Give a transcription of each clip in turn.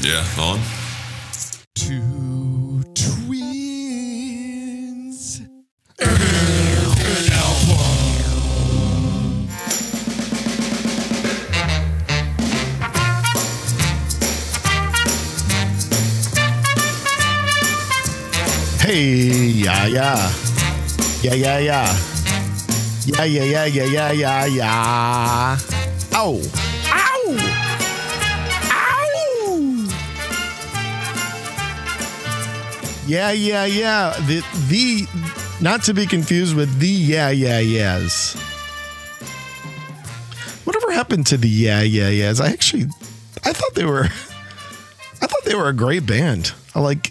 Yeah, on. Two twins. Hey, yeah, yeah. Yeah, yeah, yeah. Yeah, yeah, yeah, yeah, yeah, yeah, yeah. Ow. Oh. Yeah, yeah, yeah. The, the, not to be confused with the yeah, yeah, yeahs. Whatever happened to the yeah, yeah, yeahs? I actually, I thought they were, I thought they were a great band. I like,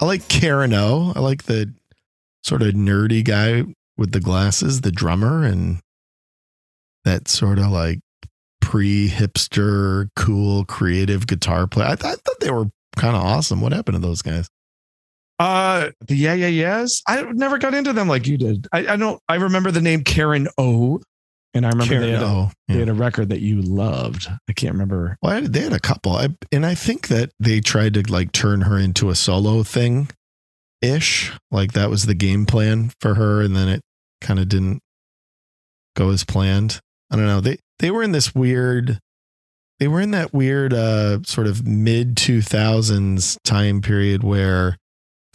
I like Karen O. I like the sort of nerdy guy with the glasses, the drummer, and that sort of like pre hipster, cool, creative guitar player. I, th- I thought they were kind of awesome. What happened to those guys? Uh, the yeah, yeah, yes. I never got into them like you did. I, I don't. I remember the name Karen O, and I remember they, had a, they Yeah. had a record that you loved. I can't remember. Well, I, they had a couple, I, and I think that they tried to like turn her into a solo thing, ish. Like that was the game plan for her, and then it kind of didn't go as planned. I don't know. They they were in this weird. They were in that weird uh, sort of mid two thousands time period where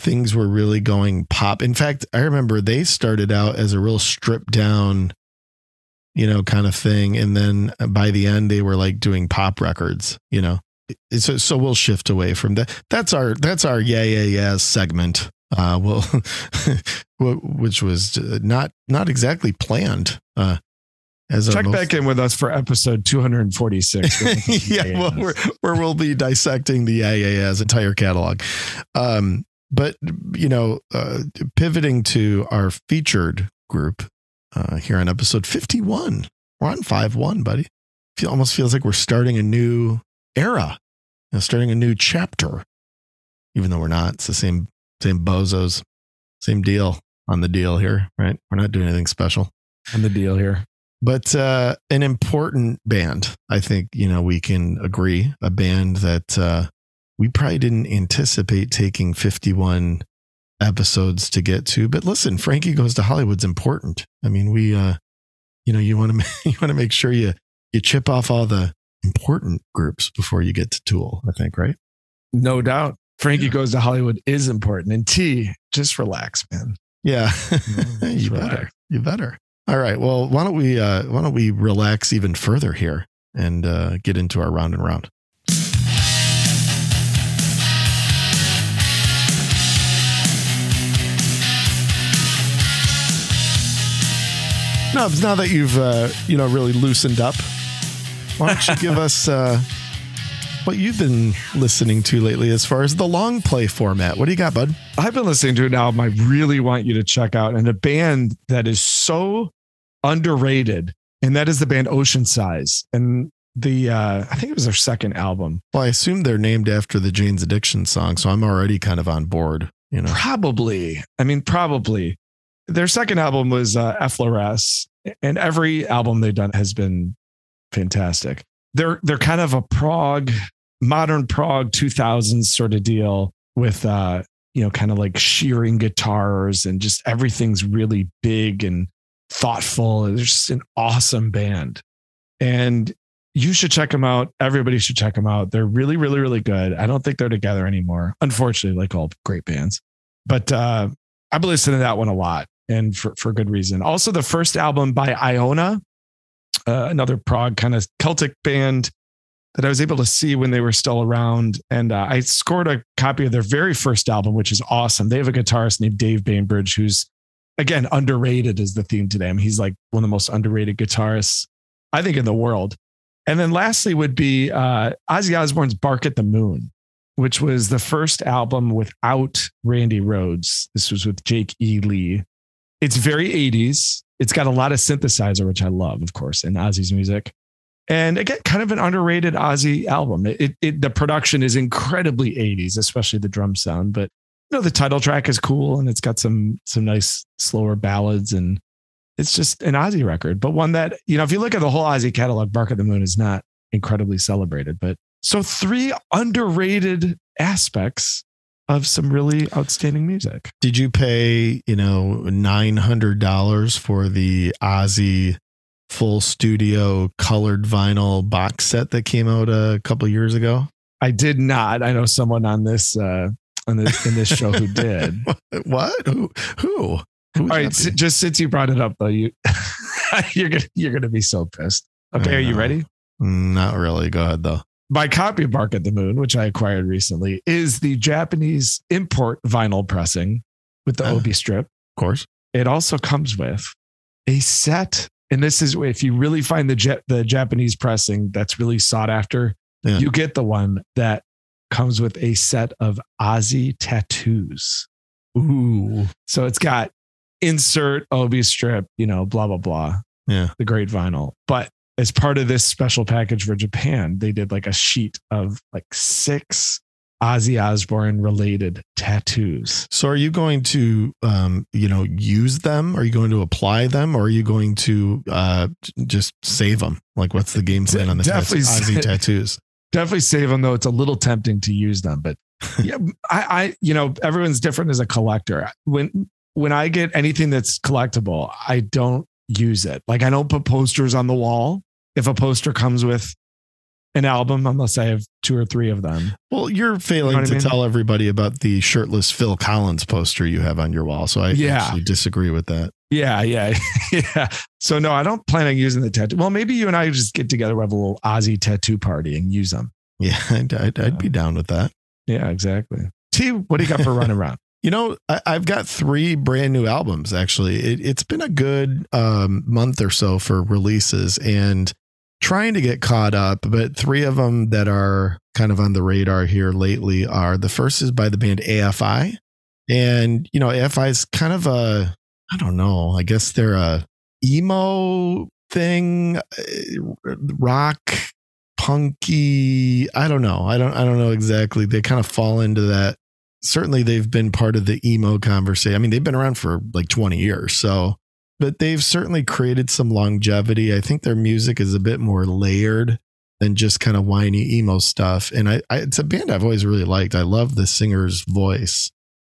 things were really going pop. In fact, I remember they started out as a real stripped down, you know, kind of thing, and then by the end they were like doing pop records. You know, so so we'll shift away from that. That's our that's our yeah yeah yeah segment. Uh, well, which was uh, not not exactly planned. Uh, as Check most- back in with us for episode 246. yeah, well, where we'll be dissecting the IAS entire catalog. Um, but you know, uh, pivoting to our featured group uh, here on episode fifty-one, we're on five-one, buddy. Feel almost feels like we're starting a new era, you know, starting a new chapter. Even though we're not, it's the same same bozos, same deal on the deal here, right? We're not doing anything special on the deal here. but uh, an important band. I think you know we can agree a band that uh, we probably didn't anticipate taking 51 episodes to get to. But listen, Frankie goes to Hollywood's important. I mean, we, uh, you know, you want to you want to make sure you you chip off all the important groups before you get to Tool. I think, right? No doubt. Frankie goes to Hollywood is important. And T, just relax, man. Yeah, just you better. relax. You better. All right. Well, why don't we uh, why don't we relax even further here and uh, get into our round and round. Nubs, now that you've uh, you know really loosened up, why don't you give us uh, what you've been listening to lately as far as the long play format? What do you got, bud? I've been listening to an album I really want you to check out, and a band that is so underrated, and that is the band Oceansize. And the uh, I think it was their second album. Well, I assume they're named after the Jane's Addiction song, so I'm already kind of on board. You know, Probably. I mean, probably. Their second album was uh, and every album they've done has been fantastic. They're they're kind of a prog, modern prog 2000s sort of deal with uh, you know, kind of like shearing guitars and just everything's really big and thoughtful. They're just an awesome band. And you should check them out. Everybody should check them out. They're really, really, really good. I don't think they're together anymore, unfortunately, like all great bands. But uh, I've been listening to that one a lot and for, for good reason. Also, the first album by Iona, uh, another prog kind of Celtic band that I was able to see when they were still around. And uh, I scored a copy of their very first album, which is awesome. They have a guitarist named Dave Bainbridge, who's again underrated is the theme today. I mean, he's like one of the most underrated guitarists, I think, in the world. And then lastly would be uh, Ozzy Osbourne's Bark at the Moon, which was the first album without Randy Rhoads. This was with Jake E. Lee. It's very 80s. It's got a lot of synthesizer, which I love, of course, in Ozzy's music. And again, kind of an underrated Ozzy album. It, it, it the production is incredibly 80s, especially the drum sound. But you know, the title track is cool and it's got some some nice slower ballads and it's just an Ozzy record, but one that, you know, if you look at the whole Ozzy catalog, Bark at the Moon is not incredibly celebrated, but So, three underrated aspects of some really outstanding music. Did you pay, you know, $900 for the Ozzy full studio colored vinyl box set that came out a couple years ago? I did not. I know someone on this uh on this in this show who did. what? Who? Who? All right, s- just since you brought it up though, you you're gonna you're gonna be so pissed. Okay, are you ready? Not really. Go ahead though. My copy of Bark at the Moon, which I acquired recently, is the Japanese import vinyl pressing with the Ah. Obi strip. Of course. It also comes with a set, and this is if you really find the jet the Japanese pressing that's really sought after, Yeah. you get the one that comes with a set of Ozzy tattoos. Ooh. So it's got insert Obi strip, you know, blah blah blah. Yeah. the great vinyl. But as part of this special package for Japan, they did like a sheet of like six Ozzy Osbourne related tattoos. So are you going to, um, you know, use them? Are you going to apply them, or are you going to uh, just save them? Like, what's the game plan on the Definitely tattoos? Ozzy tattoos? Definitely save them though. It's a little tempting to use them, but yeah, I, I, you know, everyone's different as a collector. When when I get anything that's collectible, I don't use it. Like I don't put posters on the wall. If a poster comes with an album, unless I have two or three of them. Well, you're failing You know to I mean? tell everybody about the shirtless Phil Collins poster you have on your wall. So I Yeah. actually disagree with that. Yeah, yeah, yeah. So no, I don't plan on using the tattoo. Well, maybe you and I just get together, we have a little Ozzy tattoo party, and use them. Yeah, I'd, I'd, I'd be down with that. Yeah, exactly. T, what do you got for running around? You know, I, I've got three brand new albums. Actually, it, it's been a good um, month or so for releases, and trying to get caught up. But three of them that are kind of on the radar here lately are the first is by the band AFI, and you know, AFI is kind of a I don't know. I guess they're a emo thing, uh, rock punky. I don't know. I don't. I don't know exactly. They kind of fall into that certainly they've been part of the emo conversation. I mean, they've been around for like 20 years. So, but they've certainly created some longevity. I think their music is a bit more layered than just kind of whiny emo stuff. And I, I it's a band I've always really liked. I love the singer's voice.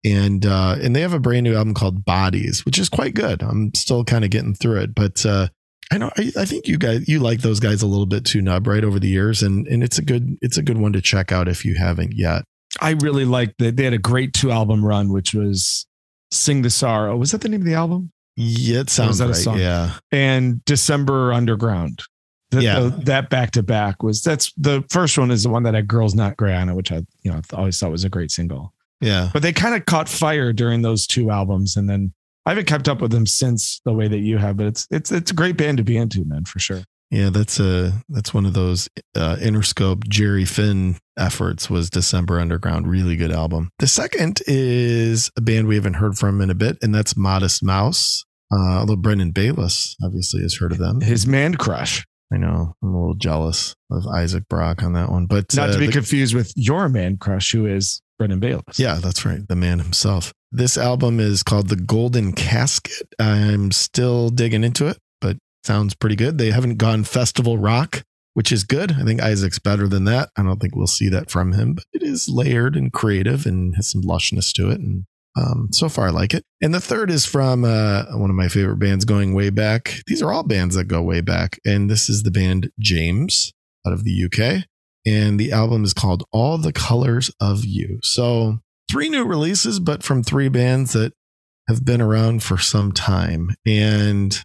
And uh and they have a brand new album called Bodies, which is quite good. I'm still kind of getting through it, but uh I know I, I think you guys you like those guys a little bit too, Nub, right over the years, and and it's a good it's a good one to check out if you haven't yet. I really liked that. They had a great two album run, which was Sing the Sorrow. Oh, was that the name of the album? Yeah, it sounds that a right. song? Yeah. And December Underground. The- Yeah. the- that back to back was that's the first one is the one that had Girls Not Grey on it, which I you know always thought was a great single. Yeah. But they kind of caught fire during those two albums, and then I haven't kept up with them since the way that you have. But it's it's it's a great band to be into, man, for sure. Yeah, that's a that's one of those uh, Interscope Jerry Finn efforts. Was December Underground really good album? The second is a band we haven't heard from in a bit, and that's Modest Mouse. Uh, although Brendan Bayless obviously has heard of them. His man crush, I know I'm a little jealous of Isaac Brock on that one, but not uh, to be the- confused with your man crush, who is Brendan Bayless. Yeah, that's right. The man himself. This album is called The Golden Casket. I'm still digging into it, sounds pretty good. They haven't gone festival rock, which is good. I think Isaac's better than that. I don't think we'll see that from him, but it is layered and creative and has some lushness to it. And um, so far, I like it. And the third is from uh, one of my favorite bands going way back. These are all bands that go way back. And this is the band James out of the UK and the album is called All the Colors of You. So, three new releases, but from three bands that have been around for some time. And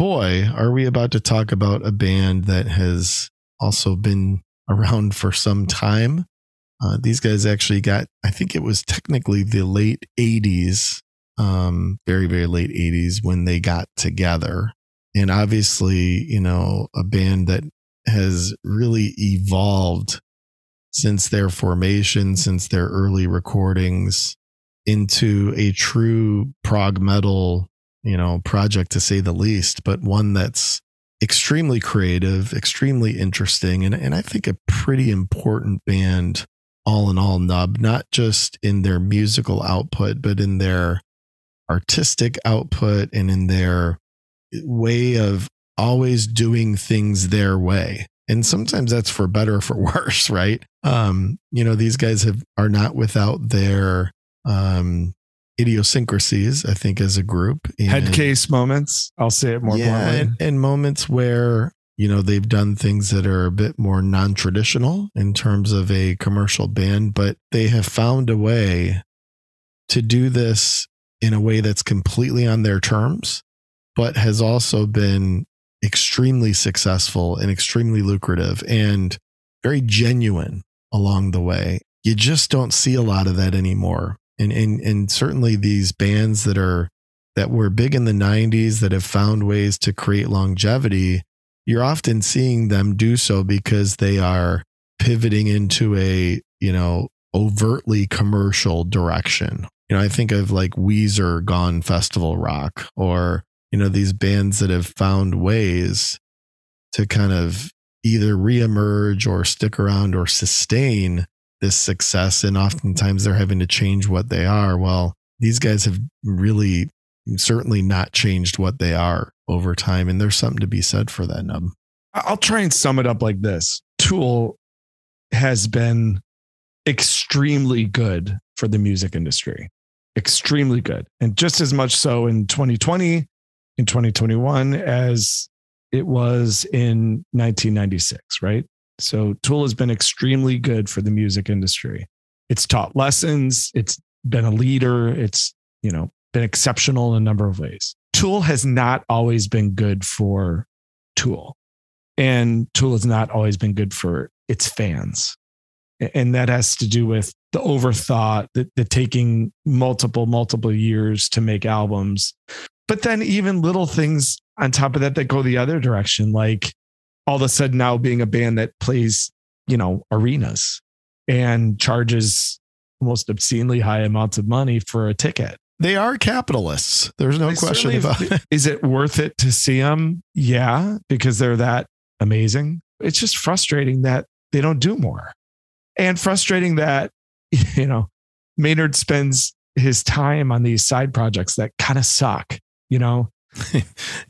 boy, are we about to talk about a band that has also been around for some time. Uh, these guys actually got, I think it was technically the late 80s, um, very, very late 80s when they got together. And obviously, you know, a band that has really evolved since their formation, since their early recordings into a true prog metal, you know, project to say the least, but one that's extremely creative, extremely interesting, and, and I think a pretty important band all in all, Nub, not just in their musical output, but in their artistic output and in their way of always doing things their way. And sometimes that's for better or for worse, right? Um, you know, these guys have are not without their um idiosyncrasies, I think, as a group. Head case moments. I'll say it more yeah, bluntly. and, and moments where you know they've done things that are a bit more non-traditional in terms of a commercial band but they have found a way to do this in a way that's completely on their terms but has also been extremely successful and extremely lucrative and very genuine along the way you just don't see a lot of that anymore and and, and certainly these bands that are that were big in the 90s that have found ways to create longevity, you're often seeing them do so because they are pivoting into a, you know, overtly commercial direction. You know, I think of like Weezer gone festival rock or, you know, these bands that have found ways to kind of either reemerge or stick around or sustain this success. And oftentimes they're having to change what they are. Well, these guys have really certainly not changed what they are over time. And there's something to be said for that nub. I'll try and sum it up like this Tool has been extremely good for the music industry, extremely good. And just as much so in 2020, in 2021, as it was in 1996, right? So Tool has been extremely good for the music industry. It's taught lessons, it's been a leader, it's, you know, been exceptional in a number of ways. Tool has not always been good for Tool. And Tool has not always been good for its fans. And that has to do with the overthought, the, the taking multiple, multiple years to make albums. But then even little things on top of that that go the other direction, like all of a sudden now being a band that plays, you know, arenas and charges almost obscenely high amounts of money for a ticket. They are capitalists. There's no They question about it. Is it worth it to see them? Yeah, because they're that amazing. It's just frustrating that they don't do more. And frustrating that, you know, Maynard spends his time on these side projects that kind of suck, you know.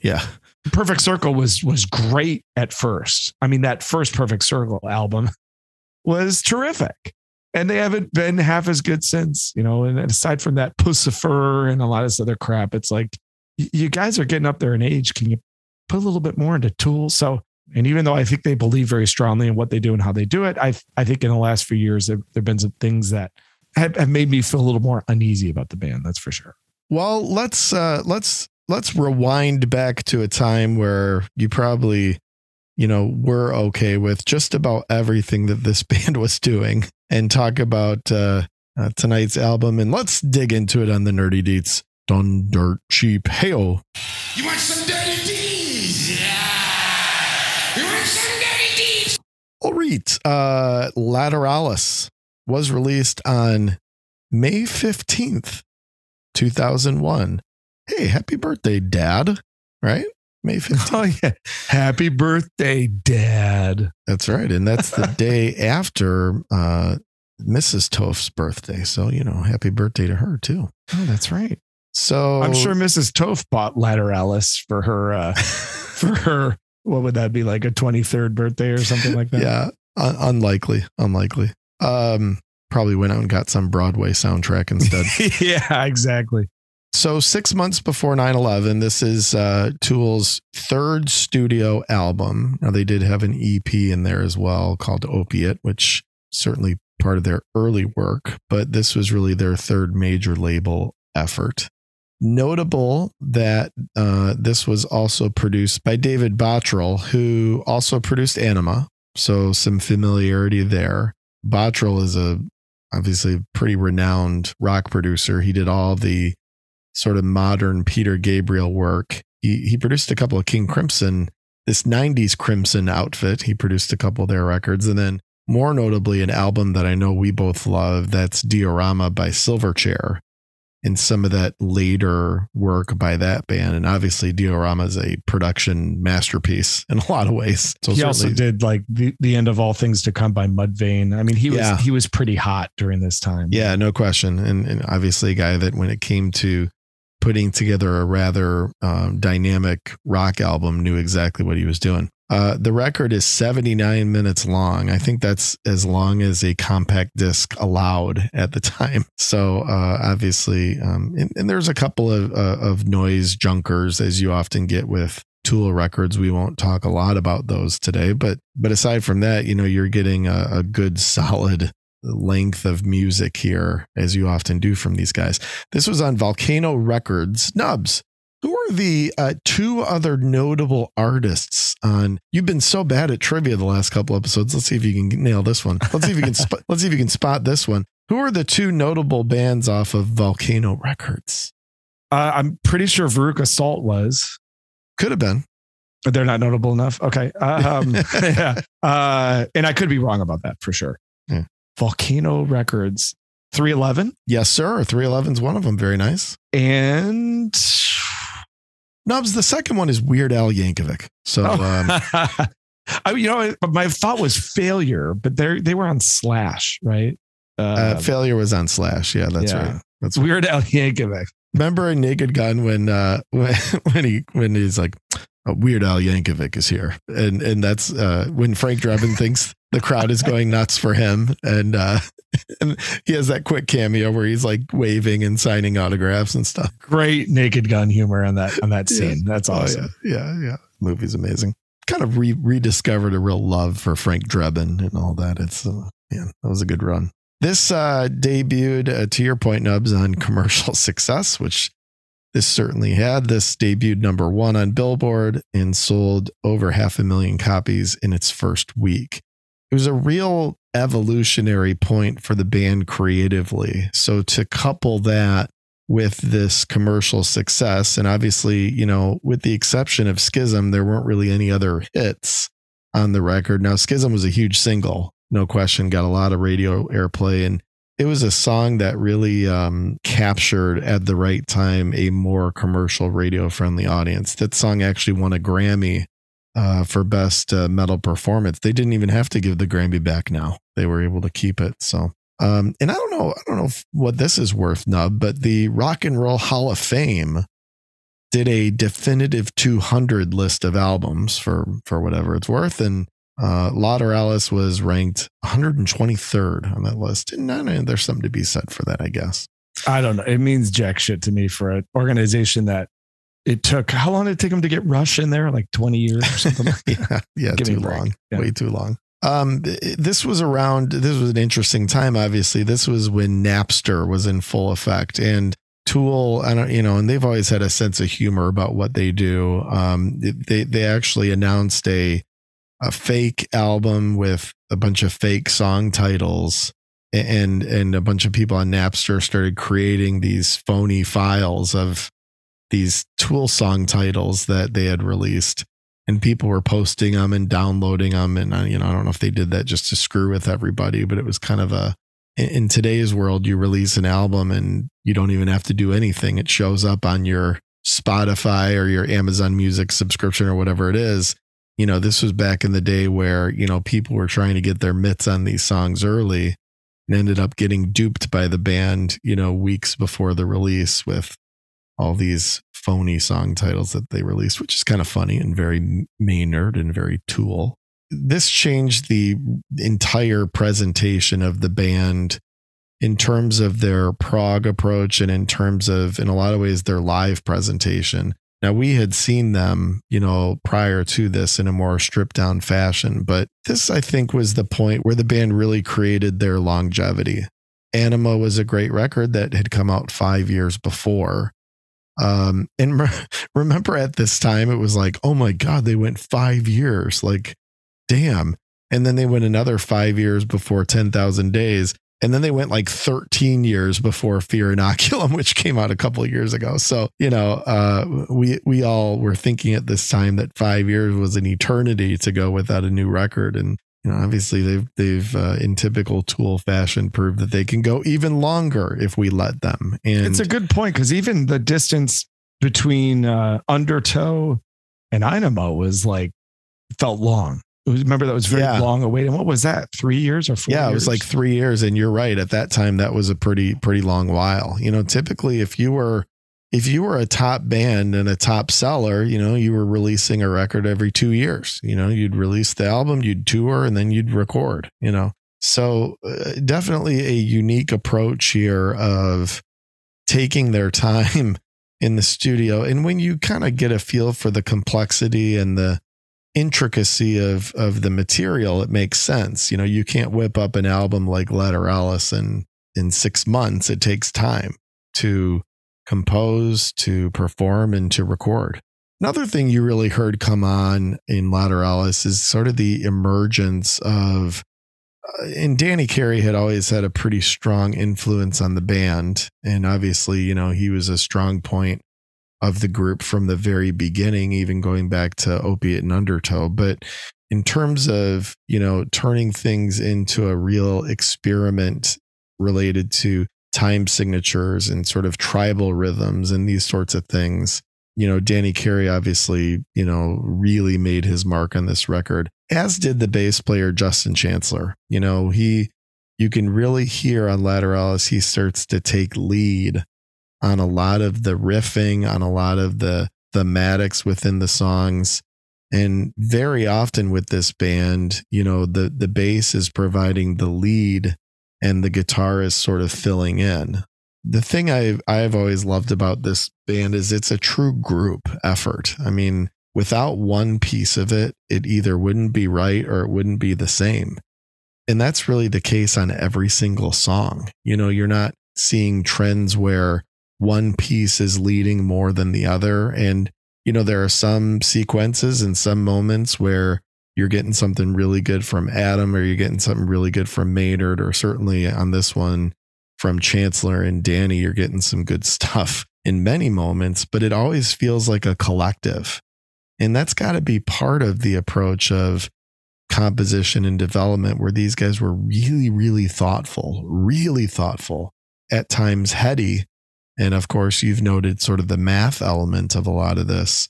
Yeah. Perfect Circle was was great at first. I mean, that first Perfect Circle album was terrific. And they haven't been half as good since, you know. And aside from that Puscifer and a lot of this other crap, it's like you guys are getting up there in age. Can you put a little bit more into tools? So, and even though I think they believe very strongly in what they do and how they do it, I I think in the last few years there have been some things that have, have made me feel a little more uneasy about the band. That's for sure. Well, let's uh let's let's rewind back to a time where you probably you know were okay with just about everything that this band was doing and talk about uh, uh tonight's album and let's dig into it on the nerdy deets done dirt cheap heyo You want some dirty deeds? Yeah. You want some dirty deeds? all right uh Lateralus was released on may 15th 2001 hey happy birthday dad right may 15th Oh yeah, happy birthday, Dad. That's right. And that's the day after uh, Mrs. Toph's birthday. So, you know, happy birthday to her too. Oh, that's right. So I'm sure Mrs. Toph bought Lateralus for her uh for her what would that be like a 23rd birthday or something like that? yeah, un- unlikely, unlikely. Um, probably went out and got some Broadway soundtrack instead. yeah, exactly. So six months before 9-11, this is uh, Tool's third studio album. Now they did have an EP in there as well called Opiate, which certainly part of their early work, but this was really their third major label effort. Notable that uh, this was also produced by David Bottrill, who also produced Anima. So some familiarity there. Bottrill is a obviously pretty renowned rock producer. He did all the sort of modern Peter Gabriel work. He he produced a couple of King Crimson, this 90s Crimson outfit. He produced a couple of their records and then more notably an album that I know we both love that's Diorama by Silverchair and some of that later work by that band and obviously Diorama is a production masterpiece in a lot of ways. So he also did like the, the end of all things to come by Mudvayne. I mean, he was Yeah. he was pretty hot during this time. Yeah, no question. And, and obviously, a guy that when it came to putting together a rather um, dynamic rock album knew exactly what he was doing. Uh, the record is 79 minutes long. I think that's as long as a compact disc allowed at the time. So uh, obviously, um, and, and, there's a couple of uh, of noise junkers as you often get with Tool records. We won't talk a lot about those today, but but aside from that, you know, you're getting a, a good solid length of music here, as you often do from these guys. This was on Volcano Records. Nubs, who are the uh, two other notable artists on? You've been so bad at trivia the last couple episodes. Let's see if you can nail this one. Let's see if you can. sp- let's see if you can spot this one. Who are the two notable bands off of Volcano Records? Uh, I'm pretty sure Veruca Salt was. Could have been. But they're not notable enough. Okay. Um, yeah. Uh, and I could be wrong about that for sure. Yeah. Volcano Records, 311. Yes, sir. 311 is one of them. Very nice. And Nubs, the second one is Weird Al Yankovic. So, oh. um, I, you know, my thought was failure, but they they were on Slash, right? Uh, uh, failure was on Slash. Yeah, that's yeah. right. That's Weird Al Yankovic. Remember a Naked Gun when uh, when, when he when he's like, oh, Weird Al Yankovic is here, and and that's uh, when Frank Drebin thinks the crowd is going nuts for him, and uh, and he has that quick cameo where he's like waving and signing autographs and stuff. Great Naked Gun humor on that on that scene. Yeah. That's awesome. Oh, yeah. yeah, yeah. Movie's amazing. Kind of re- rediscovered a real love for Frank Drebin and all that. It's uh, man, that was a good run. This uh, debuted, uh, to your point, Nubs, on commercial success, which this certainly had. This debuted number one on Billboard and sold over half a million copies in its first week. It was a real evolutionary point for the band creatively. So to couple that with this commercial success, and obviously, you know, with the exception of Schism, there weren't really any other hits on the record. Now, Schism was a huge single no question, got a lot of radio airplay. And it was a song that really um, captured at the right time a more commercial radio friendly audience. That song actually won a Grammy uh, for best uh, metal performance. They didn't even have to give the Grammy back now. They were able to keep it. So, um, and I don't know, I don't know what this is worth, Nub, but the Rock and Roll Hall of Fame did a definitive 200 list of albums for for whatever it's worth, and uh, Lateralus was ranked 123rd on that list. And I there's something to be said for that, I guess. I don't know. It means jack shit to me for an organization that it took. How long did it take them to get Rush in there? Like 20 years or something? yeah, yeah, Give too long. Yeah. Way too long. Um, this was around, this was an interesting time, obviously. This was when Napster was in full effect. And Tool, I don't, you know, and they've always had a sense of humor about what they do. Um, they they actually announced a a fake album with a bunch of fake song titles and and a bunch of people on Napster started creating these phony files of these tool song titles that they had released and people were posting them and downloading them and uh, you know I don't know if they did that just to screw with everybody but it was kind of a in today's world you release an album and you don't even have to do anything. It shows up on your Spotify or your Amazon Music subscription or whatever it is. You know, this was back in the day where, you know, people were trying to get their mitts on these songs early and ended up getting duped by the band, you know, weeks before the release with all these phony song titles that they released, which is kind of funny and very Maynard and very tool. This changed the entire presentation of the band in terms of their prog approach and in terms of, in a lot of ways, their live presentation. Now, we had seen them, you know, prior to this in a more stripped down fashion, but this, I think, was the point where the band really created their longevity. Anima was a great record that had come out five years before. Um, and re- remember at this time, it was like, oh my God, they went five years. Like, damn. And then they went another five years before 10,000 days. And then they went like 13 years before Fear Inoculum, which came out a couple of years ago. So, you know, uh, we, we all were thinking at this time that five years was an eternity to go without a new record. And, you know, obviously they've, they've, uh, in typical tool fashion proved that they can go even longer if we let them. And it's a good point because even the distance between, uh, Undertow and Anima was like, felt long remember that was very yeah. long And What was that? Three years or four? Yeah, years? it was like three years. And you're right. At that time, that was a pretty pretty long while. You know, typically if you were if you were a top band and a top seller, you know, you were releasing a record every two years. You know, you'd release the album, you'd tour, and then you'd record, you know. So, uh, definitely a unique approach here of taking their time in the studio. And when you kind of get a feel for the complexity and the intricacy of of the material, it makes sense. You know, you can't whip up an album like Lateralus in in six months. It takes time to compose, to perform, and to record. Another thing you really heard come on in Lateralus is sort of the emergence of uh, and Danny Carey had always had a pretty strong influence on the band. And obviously, you know, he was a strong point of the group from the very beginning, even going back to Opiate and Undertow. But in terms of, you know, turning things into a real experiment related to time signatures and sort of tribal rhythms and these sorts of things, you know, Danny Carey obviously, you know, really made his mark on this record, as did the bass player Justin Chancellor. You know, he, you can really hear on Lateralus, he starts to take lead on a lot of the riffing, on a lot of the thematics within the songs. And very often with this band, you know, the, the bass is providing the lead and the guitar is sort of filling in the thing I've I've always loved about this band is it's a true group effort. I mean, without one piece of it, it either wouldn't be right or it wouldn't be the same. And that's really the case on every single song. You know, you're not seeing trends where one piece is leading more than the other. And, you know, there are some sequences and some moments where you're getting something really good from Adam or you're getting something really good from Maynard, or certainly on this one, from Chancellor and Danny, you're getting some good stuff in many moments, but it always feels like a collective. And that's got to be part of the approach of composition and development, where these guys were really, really thoughtful, really thoughtful, at times heady. And of course, you've noted sort of the math element of a lot of this.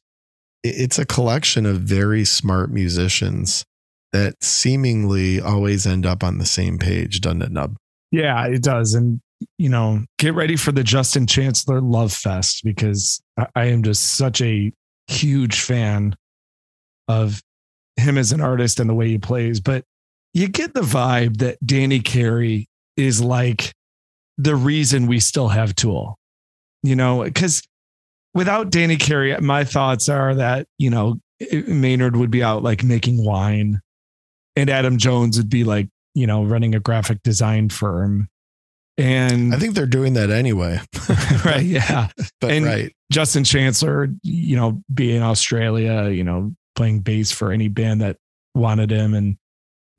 It's a collection of very smart musicians that seemingly always end up on the same page, doesn't it, Nub? Yeah, it does. And, you know, get ready for the Justin Chancellor Love Fest because I am just such a huge fan of him as an artist and the way he plays. But you get the vibe that Danny Carey is like the reason we still have Tool, you know, because without Danny Carey, my thoughts are that, you know, Maynard would be out like making wine and Adam Jones would be like you know, running a graphic design firm. And I think they're doing that anyway. right. Yeah. but and right. Justin Chancellor, you know, be in Australia, you know, playing bass for any band that wanted him. And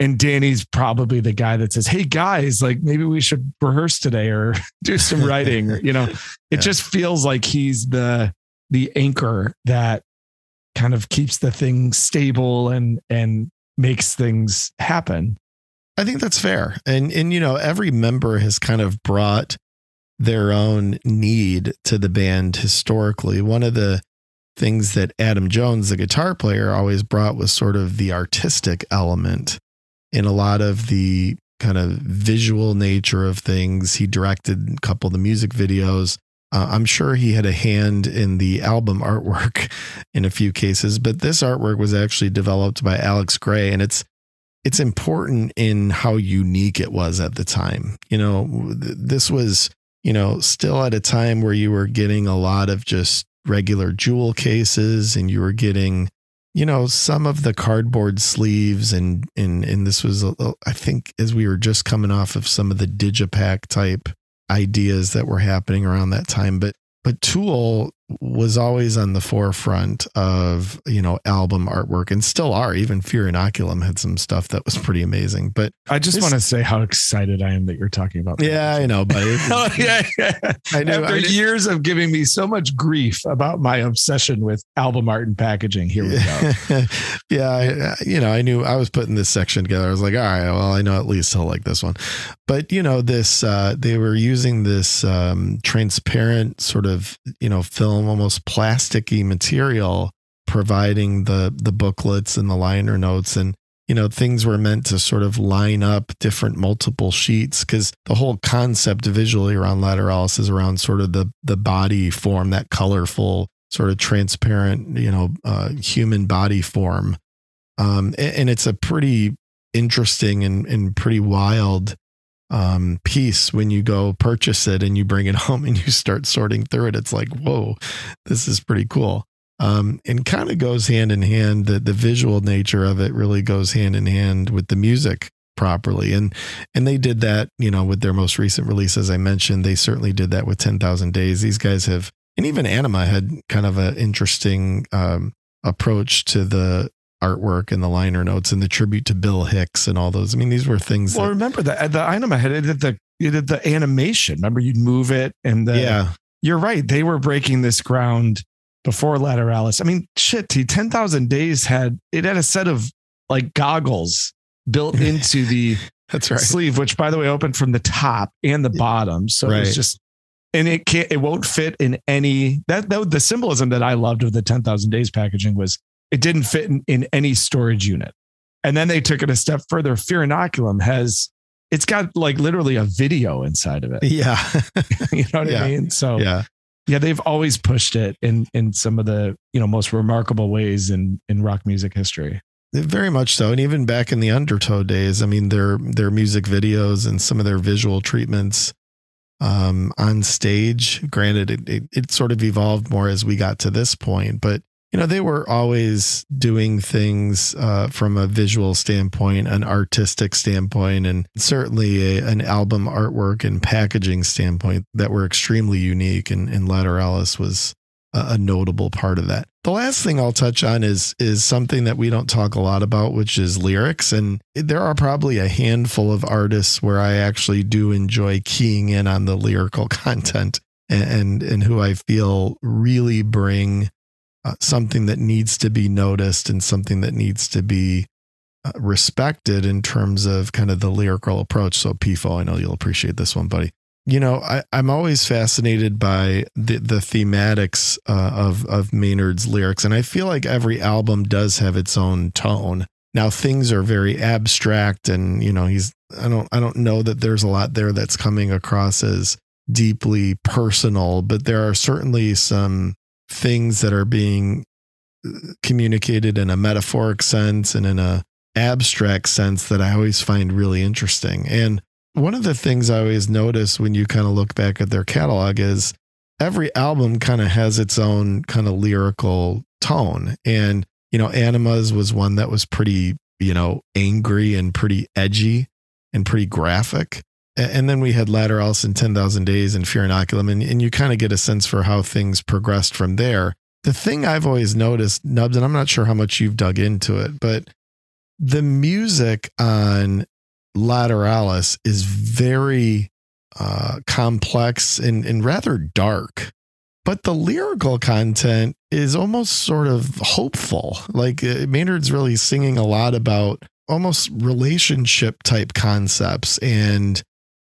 and Danny's probably the guy that says, Hey guys, like maybe we should rehearse today or do some writing. or, you know, it Yeah. just feels like he's the the anchor that kind of keeps the thing stable and and makes things happen. I think that's fair. And and you know, every member has kind of brought their own need to the band historically. One of the things that Adam Jones, the guitar player, always brought was sort of the artistic element in a lot of the kind of visual nature of things. He directed a couple of the music videos. Uh, I'm sure he had a hand in the album artwork in a few cases, but this artwork was actually developed by Alex Grey, and it's it's important in how unique it was at the time. You know, th- this was, you know, still at a time where you were getting a lot of just regular jewel cases and you were getting, you know, some of the cardboard sleeves and and and this was I think as we were just coming off of some of the digipack type ideas that were happening around that time, but but Tool was always on the forefront of you know album artwork and still are even fear inoculum had some stuff that was pretty amazing but I just want to say how excited I am that you're talking about that. yeah i know but Oh, yeah, yeah. I knew- After I years of giving me so much grief about my obsession with album art and packaging, here we go. yeah I, you know i knew i was putting this section together i was like all right well i know at least he'll like this one but you know this uh they were using this um transparent sort of you know film almost plasticky material providing the the booklets and the liner notes and you know, things were meant to sort of line up different multiple sheets because the whole concept visually around Lateralus is around sort of the the body form, that colorful, sort of transparent, you know, uh, human body form. Um, and, and it's a pretty interesting and, and pretty wild um, piece when you go purchase it and you bring it home and you start sorting through it. It's like, whoa, this is pretty cool. Um, and kind of goes hand in hand. The the visual nature of it really goes hand in hand with the music properly. And and they did that, you know, with their most recent release, as I mentioned. They certainly did that with Ten Thousand Days. These guys have, and even Anima had kind of an interesting um, approach to the artwork and the liner notes and the tribute to Bill Hicks and all those. I mean, these were things. Well, that, remember that the Anima had it did the it did the animation. Remember, you'd move it, and the, yeah, you're right. They were breaking this ground before Lateralus. I mean, shit, T, 10,000 Days had, it had a set of like goggles built into the that's right. sleeve, which by the way, opened from the top and the bottom. So Right. it's just, and it can't, it won't fit in any, that, that the symbolism that I loved of the 10,000 Days packaging was it didn't fit in, in any storage unit. And then they took it a step further. Fear Inoculum has, it's got like literally a video inside of it. Yeah, You know what Yeah. I mean? So yeah. yeah they've always pushed it in in some of the you know most remarkable ways in in rock music history Very much so, and even back in the Undertow days, I mean, their their music videos and some of their visual treatments um, on stage. Granted, it, it it sort of evolved more as we got to this point, but you know, they were always doing things uh, from a visual standpoint, an artistic standpoint, and certainly a, an album artwork and packaging standpoint that were extremely unique. And, and Lateralus was a, notable part of that. The last thing I'll touch on is is something that we don't talk a lot about, which is lyrics. And there are probably a handful of artists where I actually do enjoy keying in on the lyrical content and and, and who I feel really bring uh, something that needs to be noticed and something that needs to be uh, respected in terms of kind of the lyrical approach. So, PIFO, I know you'll appreciate this one, buddy. You know, I, I'm always fascinated by the the thematics uh, of of Maynard's lyrics, and I feel like every album does have its own tone. Now, things are very abstract, and you know, he's I don't I don't know that there's a lot there that's coming across as deeply personal, but there are certainly some things that are being uh, communicated in a metaphoric sense and in a abstract sense that I always find really interesting. And one of the things I always notice when you kind of look back at their catalog is every album kind of has its own kind of lyrical tone. And, you know, Animas was one that was pretty, you know, angry and pretty edgy and pretty graphic. And then we had Lateralus and 10,000 Days and Fear Inoculum, and, and you kind of get a sense for how things progressed from there. The thing I've always noticed, Nubs, and I'm not sure how much you've dug into it, but the music on Lateralus is very uh, complex and, and rather dark. But the lyrical content is almost sort of hopeful. Like uh, Maynard's really singing a lot about almost relationship type concepts and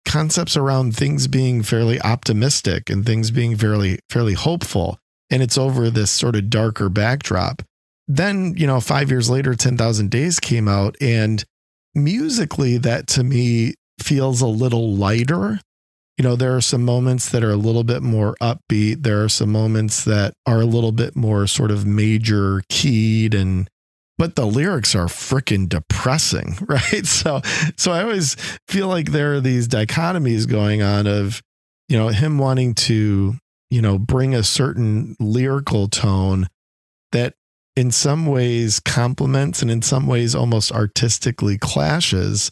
concepts around things being fairly optimistic and things being fairly fairly hopeful and it's over this sort of darker backdrop. Then you know 5 years later 10,000 days came out and musically that to me feels a little lighter. You know there are some moments that are a little bit more upbeat. There are some moments that are a little bit more sort of major keyed and but the lyrics are freaking depressing right? So so i always feel like there are these dichotomies going on of you know him wanting to you know bring a certain lyrical tone that in some ways complements and in some ways almost artistically clashes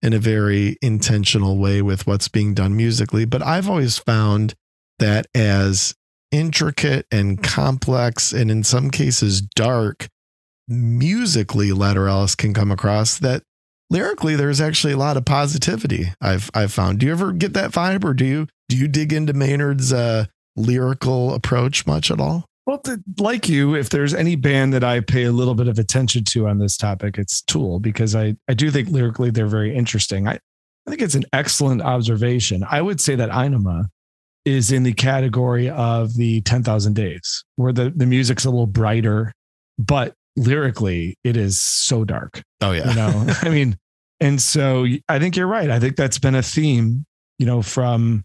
in a very intentional way with what's being done musically. But i've always found that as intricate and complex and in some cases dark musically Lateralus can come across that lyrically there's actually a lot of positivity I've I've found. Do you ever get that vibe or do you do you dig into Maynard's uh lyrical approach much at all? well th- like you if there's any band that i pay a little bit of attention to on this topic it's tool because i i do think lyrically they're very interesting i i think it's an excellent observation i would say that Anima is in the category of the 10,000 days where the the music's a little brighter but lyrically, it is so dark. Oh yeah. You know, I mean, and so I think you're right. I think that's been a theme, you know, from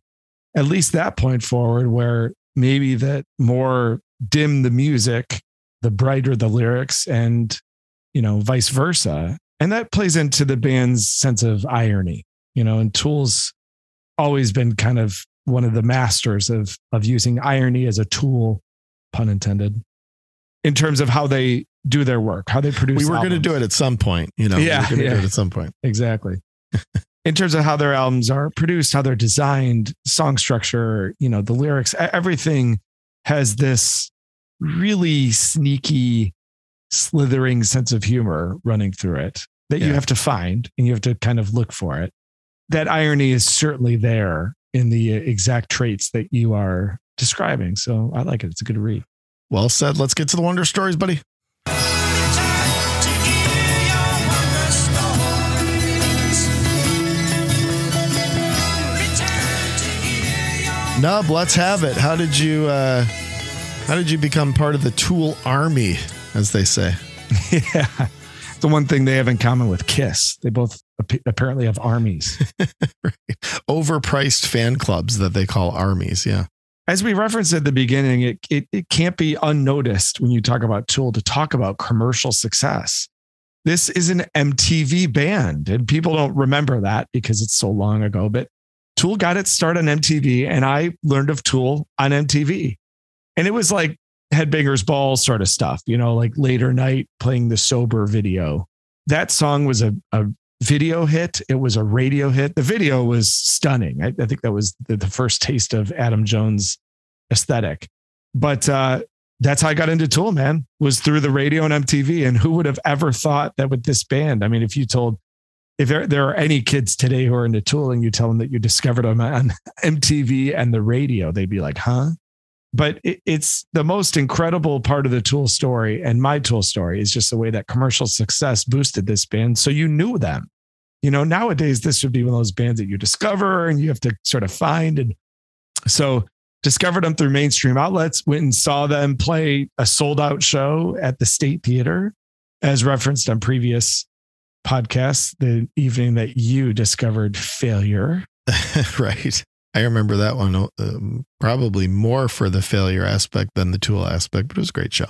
at least that point forward, where maybe that more dim the music, the brighter the lyrics, and you know, vice versa. And that plays into the band's sense of irony, you know, and Tool's always been kind of one of the masters of of using irony as a tool, pun intended, in terms of how they do their work, how they produce. we were going to do it at some point, you know. Yeah, we were yeah. do it at some point. exactly. in terms of how their albums are produced, how they're designed, song structure, you know, the lyrics, everything has this really sneaky, slithering sense of humor running through it that you have to find and you have to kind of look for it. That irony is certainly there in the uh, exact traits that you are describing. So I like it. It's a good read. Well said. Let's get to the wonder stories, buddy. Nub, let's have it. How did you uh how did you become part of the Tool army, as they say? yeah. The one thing they have in common with Kiss, they both ap- apparently have armies. Overpriced fan clubs that they call armies. Yeah. As we referenced at the beginning, it, it it can't be unnoticed when you talk about Tool to talk about commercial success. This is an MTV band, and people don't remember that because it's so long ago. But Tool got its start on MTV, and I learned of Tool on MTV, and it was like Headbangers Ball sort of stuff, you know, like later night playing the sober video. That song was a, a video hit. It was a radio hit. The video was stunning. I, I think that was the, the first taste of Adam Jones aesthetic. But uh, that's how I got into Tool, man, was through the radio and MTV. And who would have ever thought that with this band? I mean, if you told, if there, there are any kids today who are into Tool and you tell them that you discovered them on MTV and the radio, they'd be like, huh? But it, it's the most incredible part of the Tool story. And my Tool story is just the way that commercial success boosted this band. So you knew them. You know, nowadays, this would be one of those bands that you discover and you have to sort of find. And so discovered them through mainstream outlets, went and saw them play a sold out show at the State Theater, as referenced on previous podcasts, the evening that you discovered failure. right. I remember that one um, probably more for the failure aspect than the Tool aspect, but it was a great show.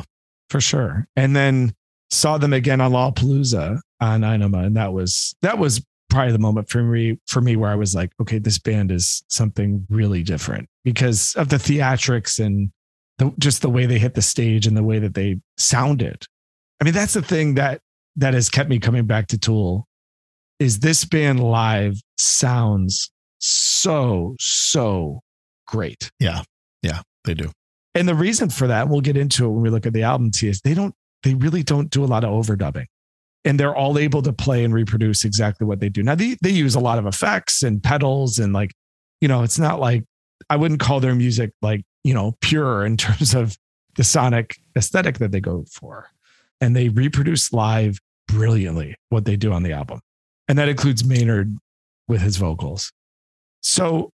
for sure. And then saw them again on Lollapalooza on Anima, and that was that was probably the moment for me for me where I was like, okay, this band is something really different because of the theatrics and the, just the way they hit the stage and the way that they sounded. I mean, that's the thing that that has kept me coming back to Tool. Is this band live sounds so so great. Yeah. Yeah, they do. And the reason for that, we'll get into it when we look at the album is they don't, they really don't do a lot of overdubbing. And they're all able to play and reproduce exactly what they do. Now they, they use a lot of effects and pedals and like, you know, it's not like I wouldn't call their music like, you know, pure in terms of the sonic aesthetic that they go for. And they reproduce live brilliantly what they do on the album. And that includes Maynard with his vocals. So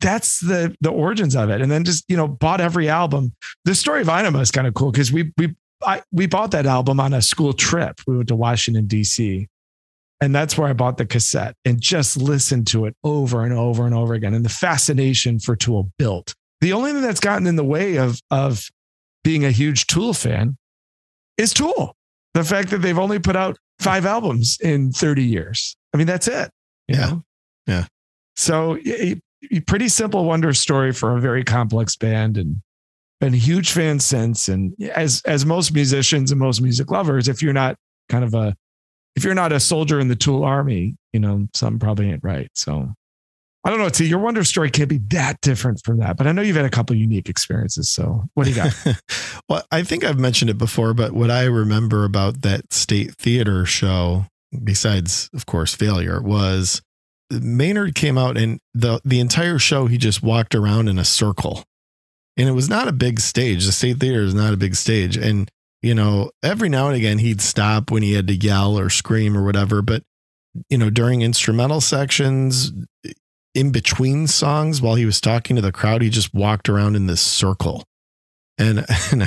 that's the the origins of it. And then just, you know, bought every album. The story of Anima is kind of cool because we we I, we bought that album on a school trip. We went to Washington, D.C. And that's where I bought the cassette and just listened to it over and over and over again. And the fascination for Tool built. The only thing that's gotten in the way of, of being a huge Tool fan is Tool. The fact that they've only put out five albums in 30 years. I mean, that's it. Yeah. know? Yeah. So a, a pretty simple wonder story for a very complex band and been a huge fan since. And as as most musicians and most music lovers, if you're not kind of a if you're not a soldier in the Tool army, you know, something probably ain't right. So I don't know. T, your wonder story can't be that different from that, but I know you've had a couple unique experiences. So what do you got? well, I think I've mentioned it before, but what I remember about that state theater show, besides, of course, failure, was Maynard came out and the the entire show he just walked around in a circle. And it was not a big stage. The state theater is not a big stage. And, you know, every now and again he'd stop when he had to yell or scream or whatever. But, you know, during instrumental sections, in between songs while he was talking to the crowd, he just walked around in this circle And, and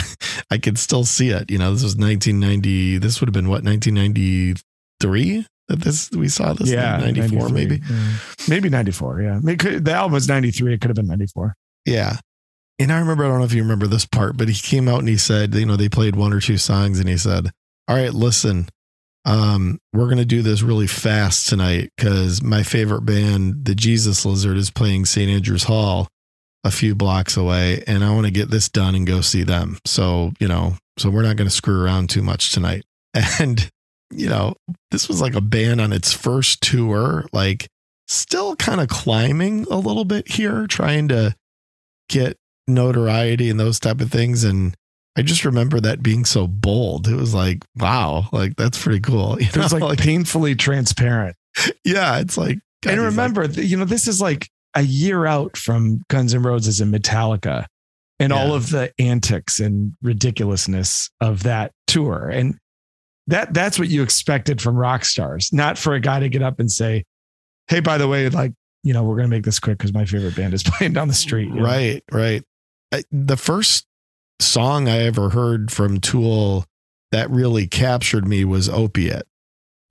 I could still see it. You know, this was 1990. This would have been what 1993 that this we saw this. yeah, 94 maybe. Yeah. maybe 94. Yeah, could- the album was 93. It could have been 94. Yeah. And I remember, I don't know if you remember this part, but he came out and he said, you know, they played one or two songs and he said, All right, listen, um, we're going to do this really fast tonight because my favorite band, the Jesus Lizard, is playing St. Andrews Hall a few blocks away. And I want to get this done and go see them. So, you know, so we're not going to screw around too much tonight. And, you know, this was like a band on its first tour, like still kind of climbing a little bit here, trying to get notoriety and those type of things. And I just remember that being so bold. It was like, wow, like that's pretty cool. You It was know, like, painfully transparent. yeah, it's like, God, and remember, th- you know, this is like a year out from Guns N' Roses and Metallica and all of the antics and ridiculousness of that tour. And that that's what you expected from rock stars, not for a guy to get up and say, Hey, by the way, like, you know, we're gonna make this quick because my favorite band is playing down the street. you know? Right, right. The first song I ever heard from Tool that really captured me was Opiate.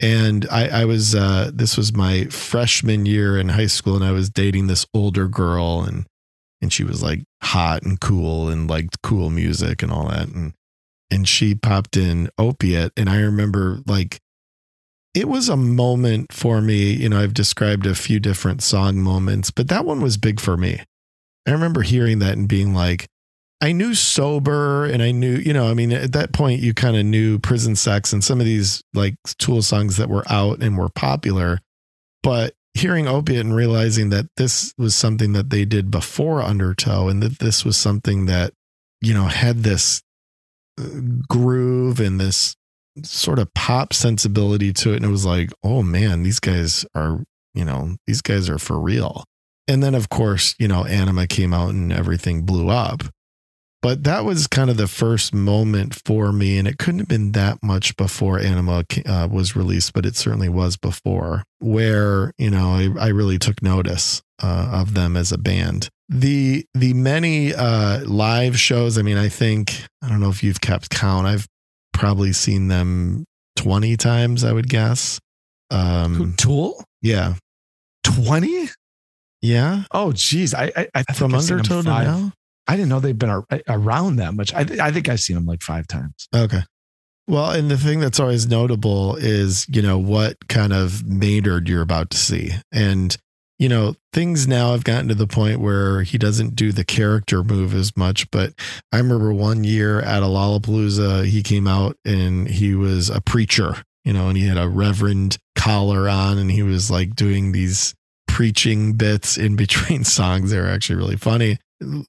And I, I was, uh, this was my freshman year in high school, and I was dating this older girl, and and she was like hot and cool and liked cool music and all that, and and she popped in Opiate, and I remember like it was a moment for me. You know, I've described a few different song moments, but that one was big for me. I remember hearing that and being like, I knew sober and I knew, you know, I mean, at that point, you kind of knew prison sex and some of these like tool songs that were out and were popular. But hearing opiate and realizing that this was something that they did before Undertow and that this was something that, you know, had this uh, groove and this sort of pop sensibility to it. And it was like, oh man, these guys are, you know, these guys are for real. And then, of course, you know, Anima came out and everything blew up. But that was kind of the first moment for me. And it couldn't have been that much before Anima uh, was released, but it certainly was before, where, you know, I, I really took notice uh, of them as a band. The the many uh, live shows, I mean, I think, I don't know if you've kept count. I've probably seen them 20 times, I would guess. Um, Tool? yeah. 20? Yeah. Oh, geez. I, I, I From I've seen them Undertow to now? I didn't know they've been ar- around that much. I, th- I think I've seen them like five times. Okay. Well, and the thing that's always notable is, you know, what kind of Maynard you're about to see. And, you know, things now have gotten to the point where he doesn't do the character move as much. But I remember one year at a Lollapalooza, he came out and he was a preacher, you know, and he had a reverend collar on and he was like doing these preaching bits in between songs. They were actually really funny.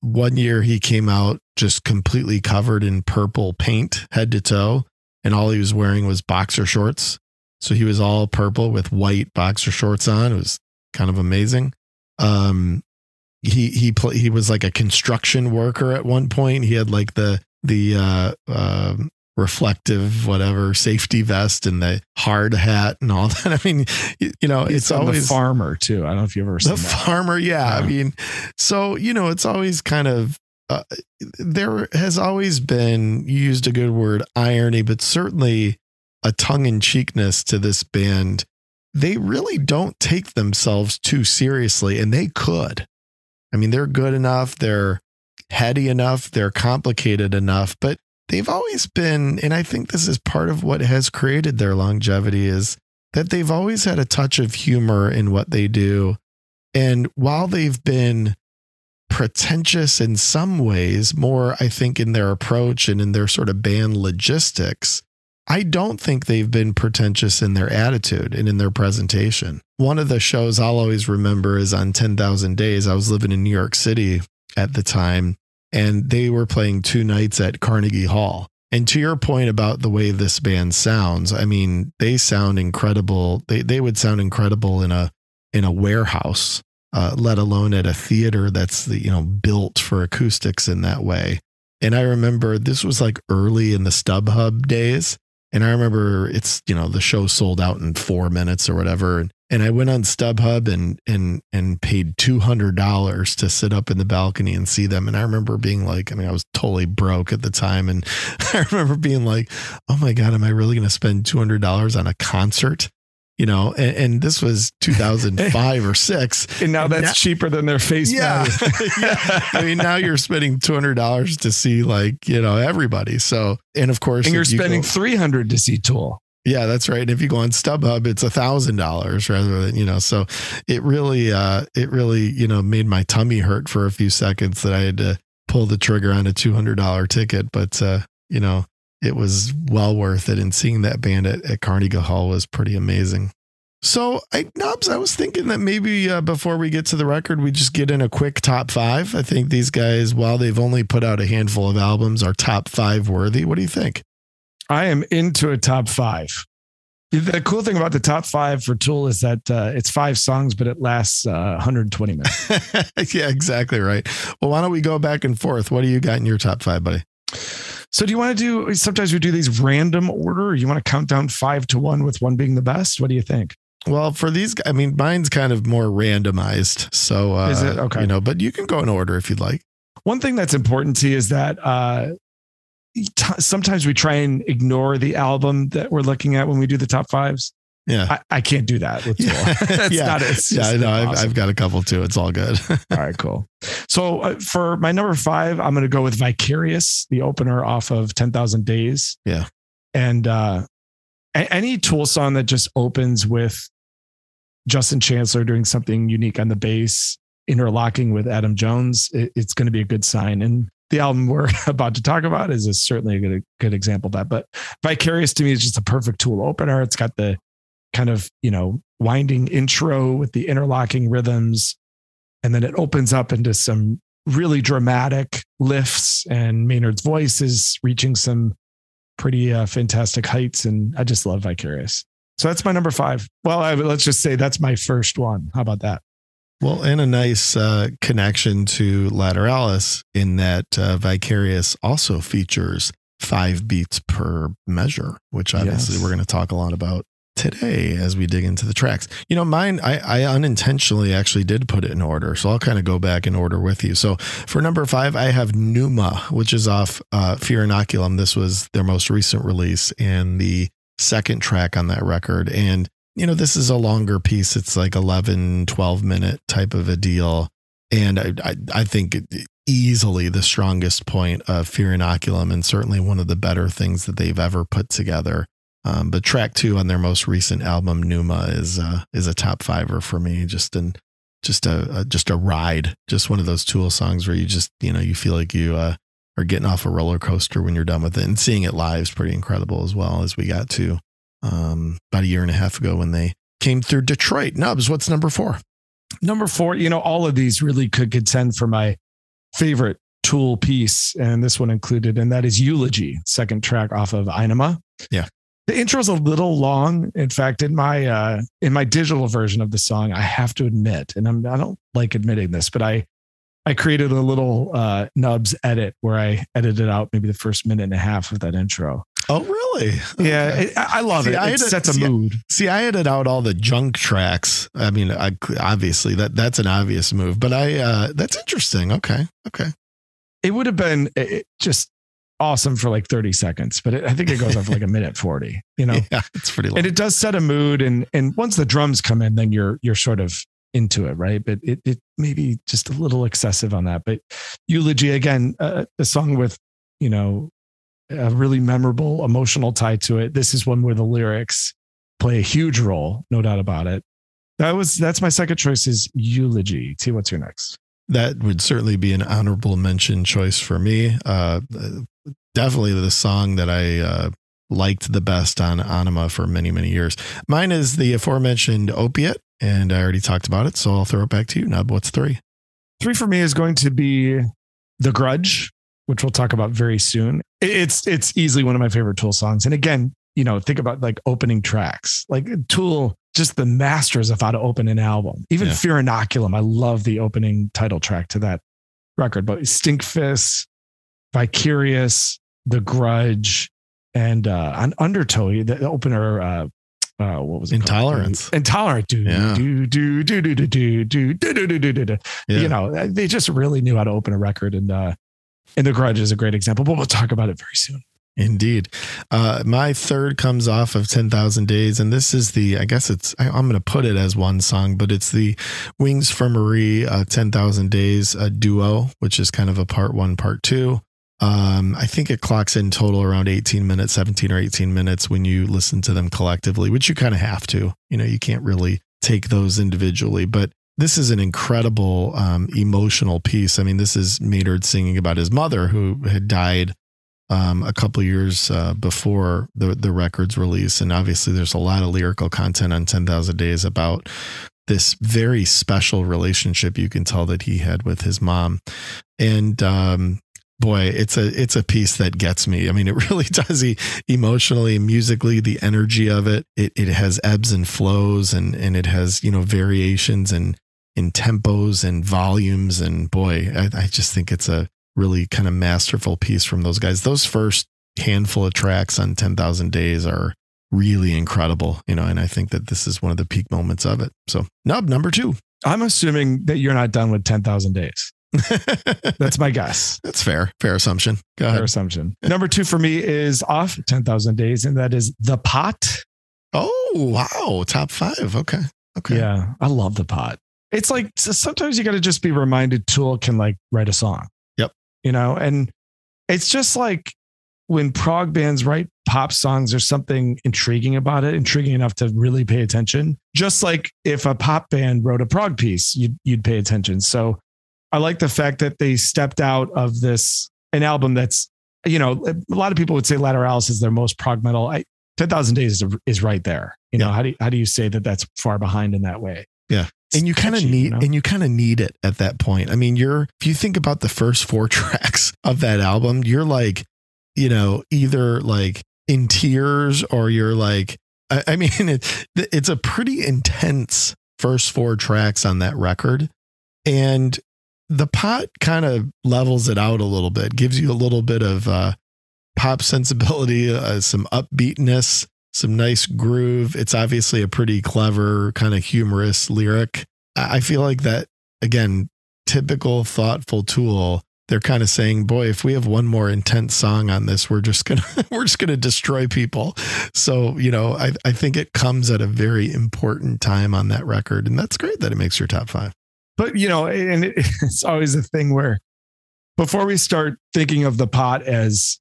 One year he came out just completely covered in purple paint head to toe, and all he was wearing was boxer shorts. So he was all purple with white boxer shorts on. It was kind of amazing. Um, he he pl- he was like a construction worker at one point. He had like the the uh, um reflective whatever safety vest and the hard hat and all that. I mean, you, you know, He's it's always the farmer too. I don't know if you've ever seen the that. farmer yeah, i mean so you know it's always kind of uh, there has always been used a good word irony but certainly a tongue-in-cheekness to this band they really don't take themselves too seriously and they could i mean they're good enough they're heady enough they're complicated enough but they've always been and i think this is part of what has created their longevity is that they've always had a touch of humor in what they do and while they've been pretentious in some ways, more, I think, in their approach and in their sort of band logistics, I don't think they've been pretentious in their attitude and in their presentation. One of the shows I'll always remember is on 10,000 Days. I was living in New York City at the time, and they were playing two nights at Carnegie Hall. And to your point about the way this band sounds, I mean, they sound incredible. They they would sound incredible in a in a warehouse, uh, let alone at a theater that's the, you know built for acoustics in that way. And I remember this was like early in the StubHub days, and I remember it's you know the show sold out in four minutes or whatever. And and I went on StubHub and and and paid two hundred dollars to sit up in the balcony and see them. And I remember being like, I mean, I was totally broke at the time, and I remember being like, oh my god, am I really going to spend two hundred dollars on a concert? You know, and, and this was 2005 or six. And now that's Now- cheaper than their face Yeah. value. yeah. I mean, now you're spending two hundred dollars to see like you know everybody. So, and of course, and you're you spending go- 300 to see Tool. Yeah, that's right. And if you go on StubHub, it's a thousand dollars rather than you know. So it really, uh, it really, you know, made my tummy hurt for a few seconds that I had to pull the trigger on a two hundred dollar ticket. But uh, you know, it was well worth it. And seeing that band at, at Carnegie Hall was pretty amazing. So, I Nobs, I was thinking that maybe uh, before we get to the record, we just get in a quick top five. I think these guys, while they've only put out a handful of albums, are top five worthy. What do you think? I am into a top five. The cool thing about the top five for Tool is that uh, it's five songs, but it lasts uh, 120 minutes. yeah, exactly right. Well, why don't we go back and forth? What do you got in your top five, buddy? So, do you want to do? Sometimes we do these random order. Or you want to count down five to one with one being the best? What do you think? Well, for these, I mean, mine's kind of more randomized. So, uh, Is it? Okay. You know, but you can go in order if you'd like. One thing that's important to you is that uh, sometimes we try and ignore the album that we're looking at when we do the top fives. Yeah. I, I can't do that with Yeah. That's Yeah. not it. Yeah, I know. I've. I've got a couple too. It's all good. All right, cool. So uh, for my number five, I'm going to go with Vicarious, the opener off of 10,000 Days. Yeah. And uh, a- any Tool song that just opens with Justin Chancellor doing something unique on the bass, interlocking with Adam Jones, it, it's going to be a good sign. And the album we're about to talk about is, certainly a good, good example of that. But Vicarious to me is just a perfect Tool opener. It's got the kind of, you know, winding intro with the interlocking rhythms and then it opens up into some really dramatic lifts and maynard's voice is reaching some pretty uh, fantastic heights and i just love vicarious so that's my number five well I, let's just say that's my first one how about that well, and a nice uh, connection to Lateralus in that uh, Vicarious also features five beats per measure, which obviously Yes. we're going to talk a lot about today as we dig into the tracks. You know, mine, I, I unintentionally actually did put it in order. So I'll kind of go back in order with you. So for number five, I have Pneuma, which is off uh, Fear Inoculum. This was their most recent release and the second track on that record. And, you know, this is a longer piece. It's like 11, 12 minute type of a deal. And I, I, I think easily the strongest point of Fear Inoculum and certainly one of the better things that they've ever put together. Um, but track two on their most recent album, Pneuma, is uh, is a top fiver for me. Just an just a, a just a ride, just one of those Tool songs where you just you know you feel like you uh, are getting off a roller coaster when you're done with it, and seeing it live is pretty incredible as well. As we got to um, about a year and a half ago when they came through Detroit. Nubs, what's number four? number four you know all of these really could contend for my favorite tool piece and this one included and that is eulogy second track off of anima Yeah. the intro is a little long in fact in my uh in my digital version of the song i have to admit and I'm, i don't like admitting this but i i created a little uh nubs edit where i edited out maybe the first minute and a half of that intro Oh, really? yeah Okay. it, i I love See, it I it a- sets a mood See, I edited out all the junk tracks. I mean, I, obviously that that's an obvious move, but I uh, that's interesting. Okay, okay. it would have been it, it just awesome for like 30 seconds but it, i think it goes on for like a minute 40 you know Yeah, it's pretty long. and it does set a mood and and once the drums come in then you're you're sort of into it right but it it may be just a little excessive on that but eulogy again uh, a song with you know a really memorable emotional tie to it this is one where the lyrics play a huge role no doubt about it that was that's my second choice is eulogy t what's your next that would certainly be an honorable mention choice for me. Uh, definitely the song that I uh, liked the best on Anima for many, many years. Mine is the aforementioned Opiate, and I already talked about it, so I'll throw it back to you. Nub, what's three? Three for me is going to be The Grudge, which we'll talk about very soon. It's it's easily one of my favorite Tool songs. And again, you know, think about like opening tracks. Like Tool, just the masters of how to open an album. Even Yeah. Fear Inoculum, I love the opening title track to that record. But Stinkfist, Vicarious, The Grudge, and uh, on Undertow, the opener, uh, uh, what was it? called? Intolerance. Intolerant. Do, Yeah. do, do, do, do, do, do, do, do, do, do, do, do. You know, they just really knew how to open a record. And, uh, and The Grudge is a great example, but we'll talk about it very soon. Indeed. Uh, my third comes off of 10,000 Days. And this is the, I guess it's, I, I'm going to put it as one song, but it's the Wings for Marie uh, 10,000 Days uh, duo, which is kind of a part one, part two. Um, I think it clocks in total around 18 minutes, 17 or 18 minutes when you listen to them collectively, which you kind of have to. You know, you can't really take those individually, but this is an incredible um, emotional piece. I mean, this is Maynard singing about his mother who had died um, a couple years uh, before the the record's release, and obviously there's a lot of lyrical content on Ten Thousand Days about this very special relationship you can tell that he had with his mom, and um, boy, it's a it's a piece that gets me. I mean, it really does. He, emotionally, musically, the energy of it, it it has ebbs and flows, and and it has you know variations and in tempos and volumes, and boy, I, I just think it's a really kind of masterful piece from those guys. Those first handful of tracks on 10,000 Days are really incredible, you know, and I think that this is one of the peak moments of it. So, nub number two. I'm assuming that you're not done with 10,000 days. That's my guess. That's fair. Fair assumption. Go Fair assumption. Number two for me is off 10,000 days, and that is The Pot. Oh, wow. Top five. Okay. Okay. Yeah, I love The Pot. It's like sometimes you got to just be reminded Tool can like write a song. Yep. You know, and it's just like when prog bands write pop songs, there's something intriguing about it, intriguing enough to really pay attention. Just like if a pop band wrote a prog piece, you'd, you'd pay attention. So I like the fact that they stepped out of this, an album that's, you know, a lot of people would say Lateralus is their most prog metal. I, 10,000 Days is, is right there. You know, how do you, how do you say that that's far behind in that way? Yeah. And you kind of need you know? and you kind of need it at that point. I mean, you're if you think about the first four tracks of that album, you're like, you know, either like in tears or you're like, I, I mean, it, it's a pretty intense first four tracks on that record, and the pot kind of levels it out a little bit, gives you a little bit of uh, pop sensibility, uh, some upbeatness, some nice groove. It's obviously a pretty clever, kind of humorous lyric. I feel like that, again, typical thoughtful tool. They're kind of saying, boy, if we have one more intense song on this, we're just gonna we're just gonna destroy people. So, you know, I, I think it comes at a very important time on that record. And that's great that it makes your top five. but you know, and it, it's always a thing where before we start thinking of the pot as,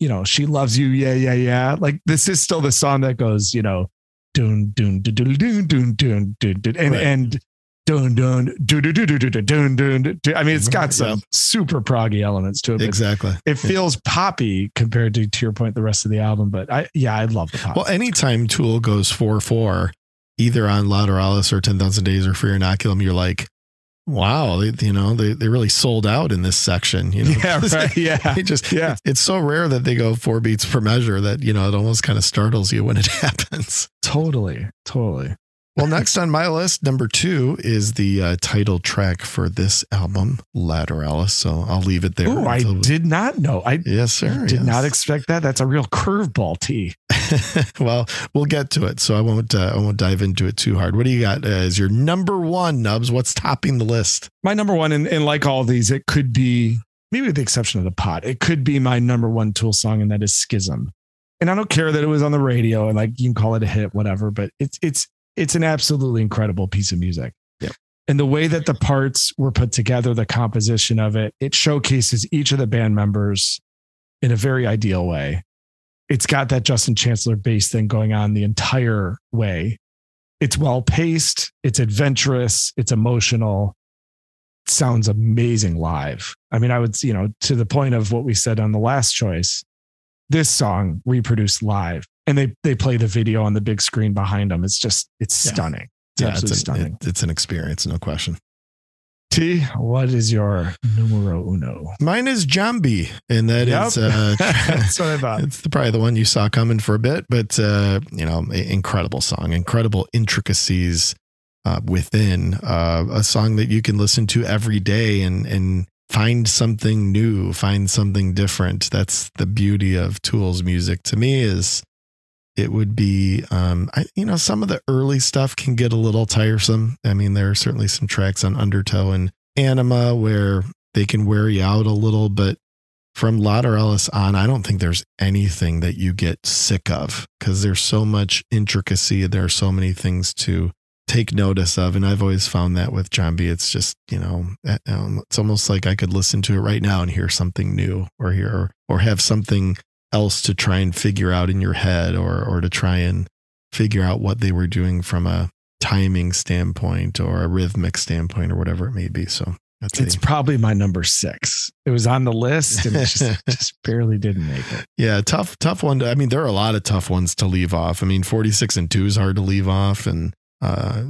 you know, she loves you, yeah, yeah, yeah. Like this is still the song that goes, you know, dun dun dun dun dun dun dun dun dun and Right. and dun dun dun dun dun dun dun dun dun. dun. I mean, it's got some Yeah. super proggy elements to it. Exactly. It feels poppy compared to, to your point, the rest of the album. But I, yeah, I love the pot. Well, anytime Tool goes 4 4, either on Lateralus or 10,000 Days or Fear Inoculum, you're like, wow, they, you know, they, they really sold out in this section. You know, yeah, right. Yeah. They just, Yeah. It's so rare that they go four beats per measure that, you know, it almost kind of startles you when it happens. Totally. Totally. Well, next on my list, number two is the uh, title track for this album, Lateralus. So I'll leave it there. Oh, I until- did not know. I Yes, sir. did yes. not expect that. That's a real curveball tee. well, we'll get to it, so I won't. Uh, I won't dive into it too hard. What do you got uh, as your number one, Nubs? What's topping the list? My number one, and, and like all these, it could be maybe with the exception of the pot, it could be my number one Tool song, and that is Schism. And I don't care that it was on the radio and like you can call it a hit, whatever, but it's it's it's an absolutely incredible piece of music. Yep. And the way that the parts were put together, the composition of it, it showcases each of the band members in a very ideal way. It's got that Justin Chancellor bass thing going on the entire way. It's well paced, it's adventurous, it's emotional. It sounds amazing live. I mean, I would, you know, to the point of what we said on the last choice, this song reproduced live and they they play the video on the big screen behind them. It's just it's Yeah. stunning. It's Yeah, absolutely it's, an, stunning. it- it's an experience, no question. T, what is your numero uno? Mine is Jambi, and that Yep. is uh, That's what I thought. it's the, probably the one you saw coming for a bit, but uh, you know, incredible song, incredible intricacies uh, within uh, a song that you can listen to every day and and find something new, find something different. That's the beauty of Tool's music. To me, is it would be, um, I, you know, some of the early stuff can get a little tiresome. I mean, there are certainly some tracks on Undertow and Anima where they can wear you out a little, but from lateralus on, I don't think there's anything that you get sick of because there's so much intricacy. There are so many things to take notice of. And I've always found that with Jambi It's just, you know, um, it's almost like I could listen to it right now and hear something new or hear or have something else to try and figure out in your head or or to try and figure out what they were doing from a timing standpoint or a rhythmic standpoint or whatever it may be. So that's It's a- probably my number six. It was on the list and it just, just barely didn't make it. yeah, tough, tough one. To, I mean, there are a lot of tough ones to leave off. I mean, 46 and 2 is hard to leave off. And uh,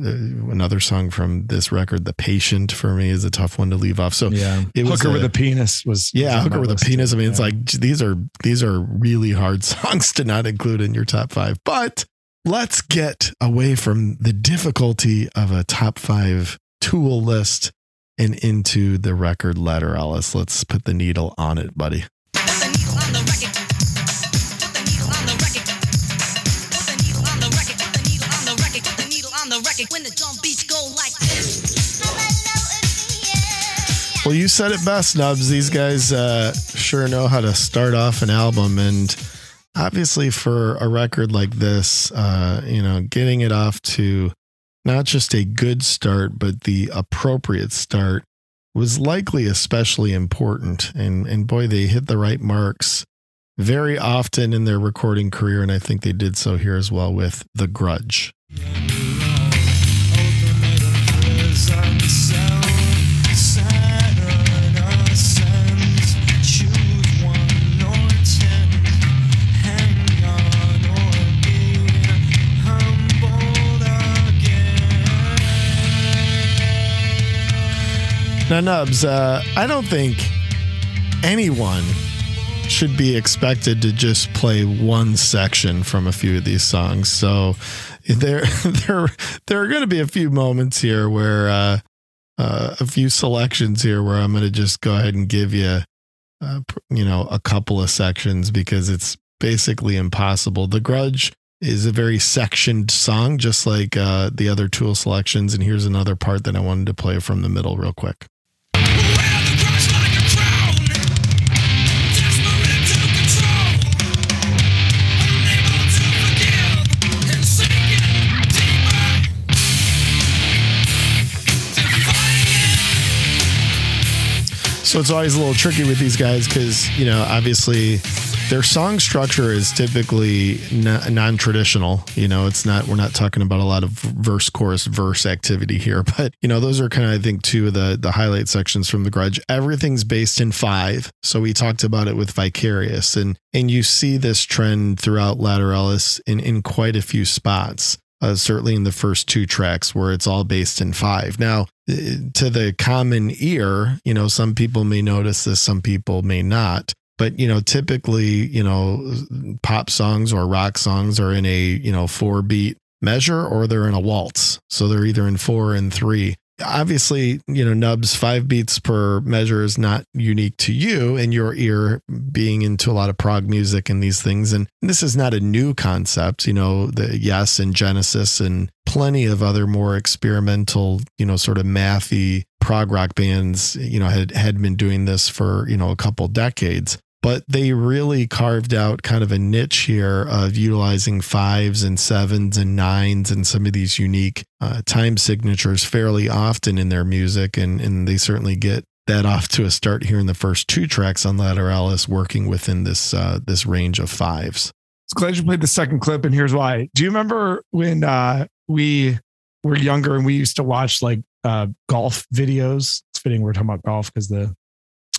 another song from this record, The Patient, for me is a tough one to leave off. So, Yeah. It was Hooker with a- a penis was. yeah, was Hooker with a penis. I mean, it's like these are these are really hard songs to not include in your top five. But let's get away from the difficulty of a top five tool list and into the record Lateralus. Let's put the needle on it, buddy. When the drum beats go like this. Well, you said it best, Nubs. These guys uh, sure know how to start off an album. And obviously, for a record like this, uh, you know, getting it off to not just a good start, but the appropriate start was likely especially important. And, and boy, they hit the right marks very often in their recording career. And I think they did so here as well with The Grudge. Now, Nubs, uh, I don't think anyone should be expected to just play one section from a few of these songs. So there, there, there are going to be a few moments here where uh, uh, a few selections here where I'm going to just go ahead and give you, uh, you know, a couple of sections because it's basically impossible. The Grudge is a very sectioned song, just like uh, the other Tool selections. And here's another part that I wanted to play from the middle real quick. So it's always a little tricky with these guys because, you know, obviously their song structure is typically non traditional. You know, it's not, we're not talking about a lot of verse, chorus, verse activity here, but, you know, those are kind of, I think, two of the, the highlight sections from The Grudge. Everything's based in five. So we talked about it with Vicarious and, and you see this trend throughout Lateralus in, in quite a few spots. Uh, certainly in the first two tracks where it's all based in five. Now, uh, to the common ear, you know, some people may notice this, some people may not. But, you know, typically, you know, pop songs or rock songs are in a, you know, four beat measure or they're in a waltz. So they're either in four and three. Obviously, you know, Nubs five beats per measure is not unique to you and your ear being into a lot of prog music and these things. And this is not a new concept, you know, the Yes and Genesis and plenty of other more experimental, you know, sort of mathy prog rock bands, you know, had, had been doing this for, you know, a couple decades. But they really carved out kind of a niche here of utilizing fives and sevens and nines and some of these unique uh, time signatures fairly often in their music. And, and they certainly get that off to a start here in the first two tracks on Lateralus, working within this uh, this range of fives. It's glad you played the second clip, and here's why. Do you remember when uh, we were younger and we used to watch like uh, golf videos? It's fitting we're talking about golf because the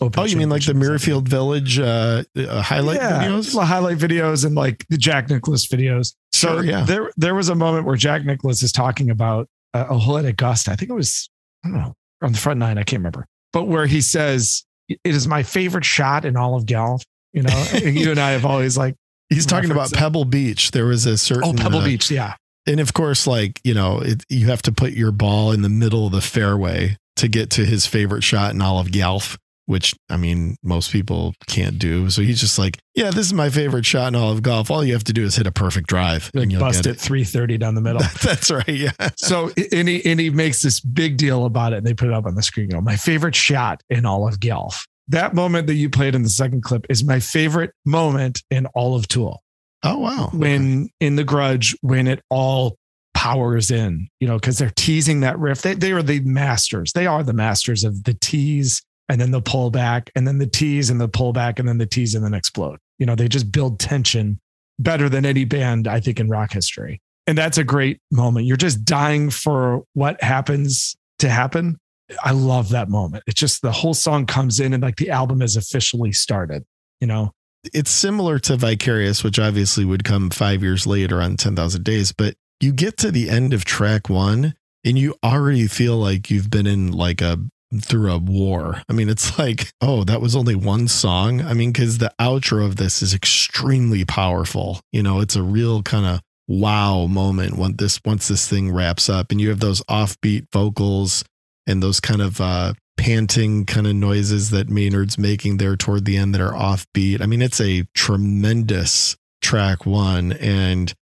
Oh, you mean like the Muirfield Village uh, uh, highlight yeah, videos? the highlight videos and like the Jack Nicklaus videos. So Sure, yeah. there there was a moment where Jack Nicklaus is talking about uh, a hole at Augusta. I think it was I don't know on the front nine. I can't remember, but where he says it is my favorite shot in all of golf. You know, and you and I have always like He's talking about it. Pebble Beach. There was a certain oh Pebble uh, Beach, yeah. and of course, like you know, it, you have to put your ball in the middle of the fairway to get to his favorite shot in all of golf. Which I mean, most people can't do. So he's just like, yeah, this is my favorite shot in all of golf. All you have to do is hit a perfect drive. Like and you'll bust get it 330 down the middle. That's right. Yeah. so and he, and he makes this big deal about it and they put it up on the screen. You know, my favorite shot in all of golf. That moment that you played in the second clip is my favorite moment in all of Tool. Oh, wow. When in the grudge, when it all powers in, you know, because they're teasing that riff. They, they are the masters. They are the masters of the tease and then the pullback and then the tease and the pullback and then the tease and then explode. You know, they just build tension better than any band, I think, in rock history. And that's a great moment. You're just dying for what happens to happen. I love that moment. It's just the whole song comes in and like the album is officially started, you know? It's similar to Vicarious, which obviously would come five years later on 10,000 Days, but you get to the end of track one and you already feel like you've been in like a through a war. I mean, it's like, oh, that was only one song. I mean, because the outro of this is extremely powerful. You know, it's a real kind of wow moment when this once this thing wraps up and you have those offbeat vocals and those kind of uh panting kind of noises that Maynard's making there toward the end that are offbeat. I mean, it's a tremendous track one and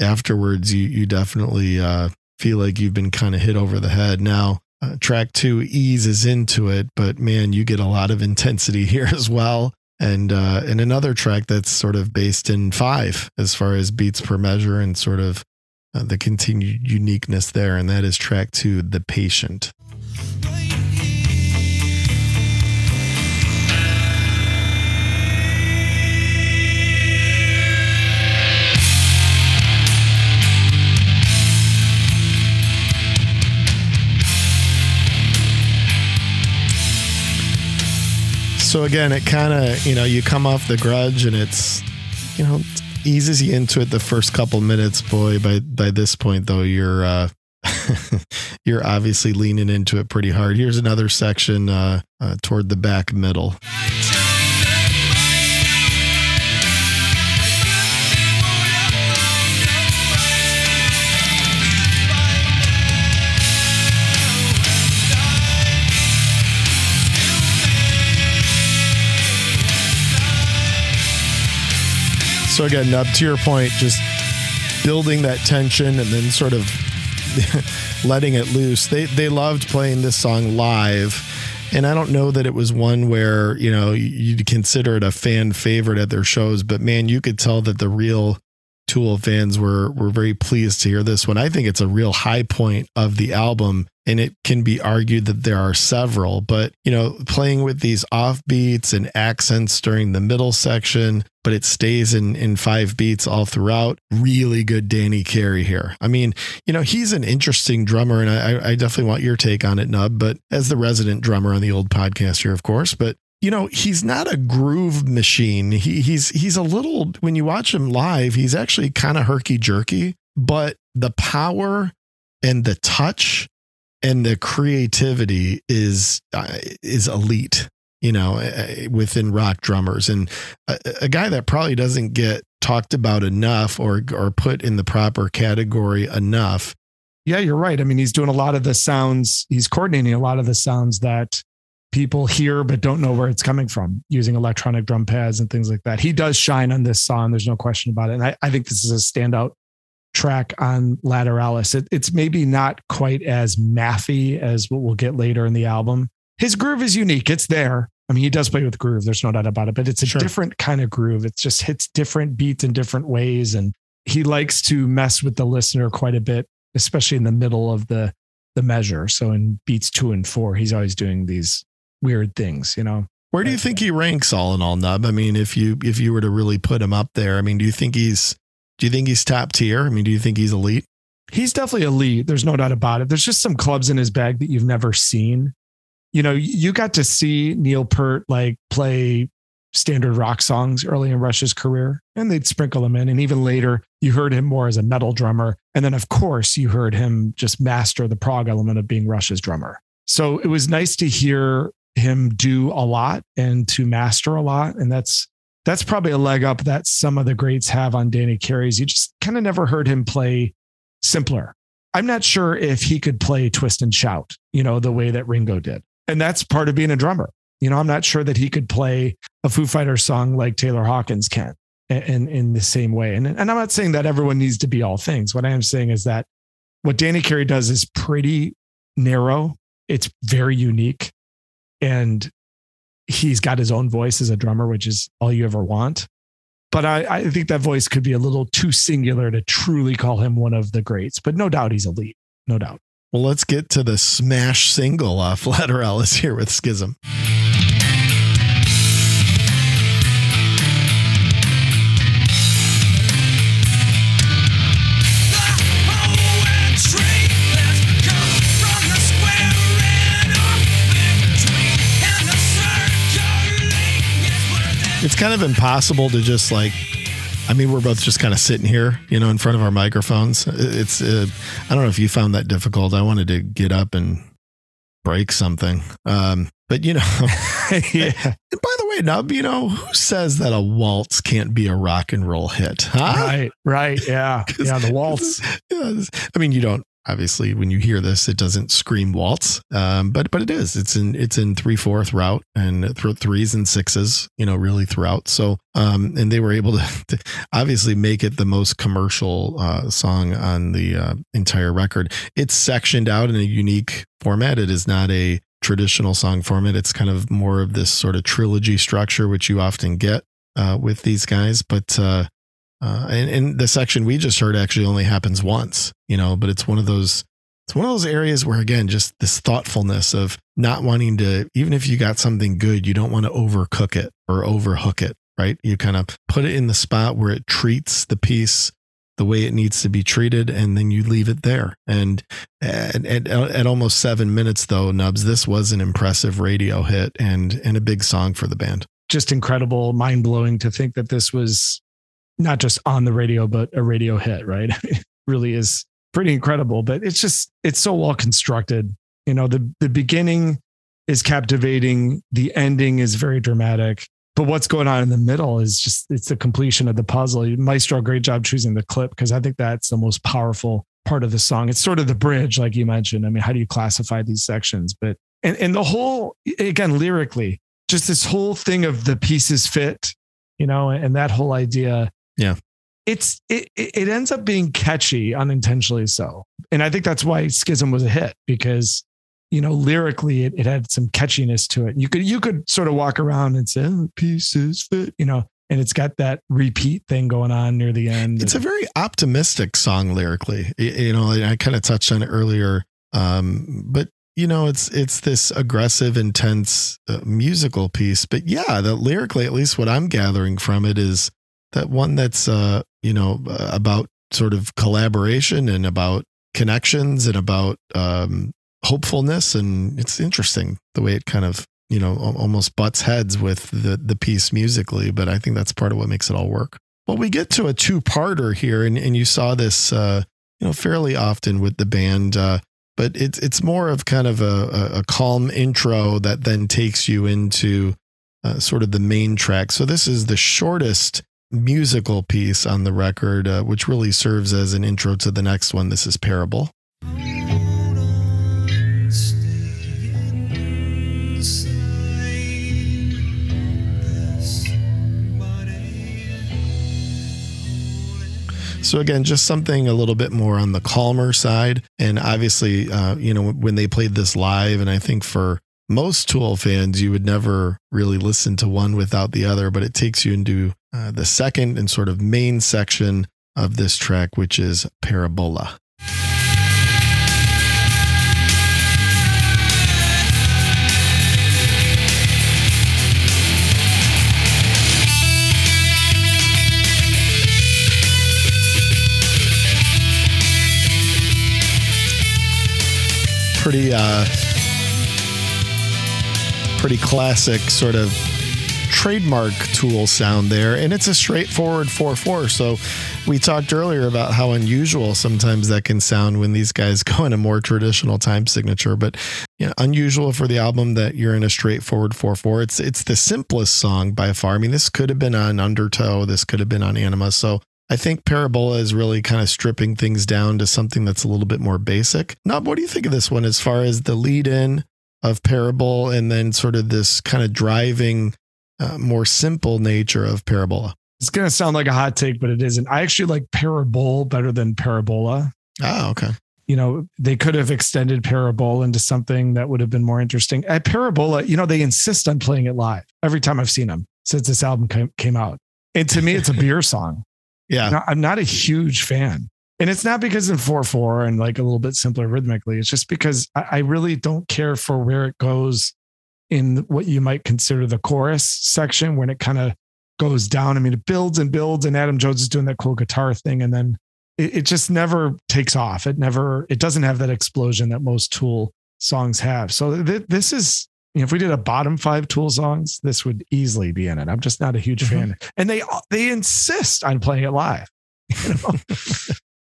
afterwards you you definitely uh feel like you've been kind of hit over the head. Now, uh, track two eases into it, but man, you get a lot of intensity here as well. And uh, and another track that's sort of based in five as far as beats per measure and sort of uh, the continued uniqueness there, and that is track two, "The Patient." So again, it kind of you know you come off the grudge and it's you know eases you into it the first couple minutes. Boy, by by this point though, you're uh, you're obviously leaning into it pretty hard. Here's another section uh, uh, toward the back middle. So again, up to your point, just building that tension and then sort of letting it loose. They they loved playing this song live. And I don't know that it was one where, you know, you'd consider it a fan favorite at their shows, but man, you could tell that the real Tool fans were were very pleased to hear this one. I think it's a real high point of the album and it can be argued that there are several, but you know, playing with these offbeats and accents during the middle section, but it stays in in five beats all throughout. Really good Danny Carey here. I mean, you know, he's an interesting drummer, and I, I definitely want your take on it, Nub. But as the resident drummer on the old podcast here, of course, but you know he's not a groove machine he, he's he's a little when you watch him live he's actually kind of herky jerky but the power and the touch and the creativity is uh, is elite you know uh, within rock drummers and a, a guy that probably doesn't get talked about enough or or put in the proper category enough Yeah, you're right. I mean, he's doing a lot of the sounds, he's coordinating a lot of the sounds that people hear but don't know where it's coming from using electronic drum pads and things like that. He does shine on this song. There's no question about it. And I, I think this is a standout track on Lateralus. It, it's maybe not quite as mathy as what we'll get later in the album. His groove is unique. It's there. I mean, he does play with groove. There's no doubt about it, but it's a Sure. different kind of groove. It just hits different beats in different ways. And he likes to mess with the listener quite a bit, especially in the middle of the, the measure. So in beats two and four, he's always doing these weird things, you know? Where do you think he ranks all in all, Nub? I mean, if you if you were to really put him up there, I mean, do you think he's do you think he's top tier? I mean, do you think he's elite? He's definitely elite. There's no doubt about it. There's just some clubs in his bag that you've never seen. You know, you got to see Neil Peart like play standard rock songs early in Rush's career, and they'd sprinkle them in. And even later, you heard him more as a metal drummer. And then, of course, you heard him just master the prog element of being Rush's drummer. So it was nice to hear him do a lot and to master a lot. And that's that's probably a leg up that some of the greats have on Danny Carey's. You just kind of never heard him play simpler. I'm not sure if he could play twist and shout, you know, the way that Ringo did. And that's part of being a drummer. You know, I'm not sure that he could play a Foo Fighters song like Taylor Hawkins can in, in the same way. And, and I'm not saying that everyone needs to be all things. What I am saying is that what Danny Carey does is pretty narrow. It's very unique. And he's got his own voice as a drummer, which is all you ever want. But I, I think that voice could be a little too singular to truly call him one of the greats. But no doubt he's elite. No doubt. Well, let's get to the smash single off Lateralus here with Schism. It's kind of impossible to just like I mean, we're both just kind of sitting here, you know, in front of our microphones. It's, uh, I don't know if you found that difficult. I wanted to get up and break something. Um, but, you know, yeah. by the way, Nub, you know, who says that a waltz can't be a rock and roll hit? Huh? Right, right. Yeah. Yeah. The waltz. I mean, you don't, obviously when you hear this it doesn't scream waltz um, but but it is. It's in it's in three four throughout and th- threes and sixes you know really throughout. So um, and they were able to, to, obviously make it the most commercial uh, song on the uh, entire record. It's sectioned out in a unique format. It is not a traditional song format. It's kind of more of this sort of trilogy structure which you often get uh, with these guys. But uh, uh, and, and the section we just heard actually only happens once, you know, but it's one of those it's one of those areas where again just this thoughtfulness of not wanting to even if you got something good you don't want to overcook it or overhook it right? You kind of put it in the spot where it treats the piece the way it needs to be treated and then you leave it there. And at, at, at almost seven minutes though nubs this was an impressive radio hit and and a big song for the band. Just incredible mind-blowing to think that this was not just on the radio, but a radio hit, right? it really is pretty incredible, but it's just, it's so well constructed. You know, the, the beginning is captivating. The ending is very dramatic, but what's going on in the middle is just, it's the completion of the puzzle. Maestro, great job choosing the clip because I think that's the most powerful part of the song. It's sort of the bridge, like you mentioned. I mean, how do you classify these sections? But, and, and the whole, again, lyrically, just this whole thing of the pieces fit, you know, and that whole idea yeah. It's it it ends up being catchy unintentionally so. And I think that's why Schism was a hit because you know lyrically it, it had some catchiness to it. You could you could sort of walk around and say oh, pieces fit, you know, and it's got that repeat thing going on near the end. It's a very optimistic song lyrically. You know, I kind of touched on it earlier, um, but you know, it's it's this aggressive, intense uh, musical piece. But yeah, the lyrically, at least what I'm gathering from it is that one that's uh, you know uh, about sort of collaboration and about connections and about um, hopefulness. And it's interesting the way it kind of you know almost butts heads with the the piece musically but i think that's part of what makes it all work. Well we get to a two-parter here and, and you saw this uh, you know fairly often with the band uh, but it's it's more of kind of a, a calm intro that then takes you into uh, sort of the main track. So this is the shortest musical piece on the record, uh, which really serves as an intro to the next one. This is Parable. So again, just something a little bit more on the calmer side. And obviously, uh, you know, when they played this live, and I think for most Tool fans, you would never really listen to one without the other, but it takes you into uh, the second and sort of main section of this track, which is Parabola. Pretty uh pretty classic sort of trademark tool sound there. And it's a straightforward 4 4. So we talked earlier about how unusual sometimes that can sound when these guys go in a more traditional time signature. But you know, unusual for the album that you're in a straightforward 4 4. It's, it's the simplest song by far. I mean, this could have been on Undertow, this could have been on Anima. So I think Parabola is really kind of stripping things down to something that's a little bit more basic. Nub, what do you think of this one as far as the lead in? Of Parable and then sort of this kind of driving, uh, more simple nature of Parabola. It's going to sound like a hot take, but it isn't. I actually like Parable better than Parabola. Oh, okay. You know, they could have extended Parable into something that would have been more interesting. At Parabola, you know, they insist on playing it live every time I've seen them since this album came, came out. And to me, it's a beer song. Yeah. I'm not a huge fan. And it's not because in 4 4 and like a little bit simpler rhythmically. It's just because I, I really don't care for where it goes in what you might consider the chorus section when it kind of goes down. I mean, it builds and builds, and Adam Jones is doing that cool guitar thing. And then it, it just never takes off. It never, it doesn't have that explosion that most Tool songs have. So th- this is, you know, if we did a bottom five Tool songs, this would easily be in it. I'm just not a huge Mhm. fan. And they, they insist on playing it live. You know?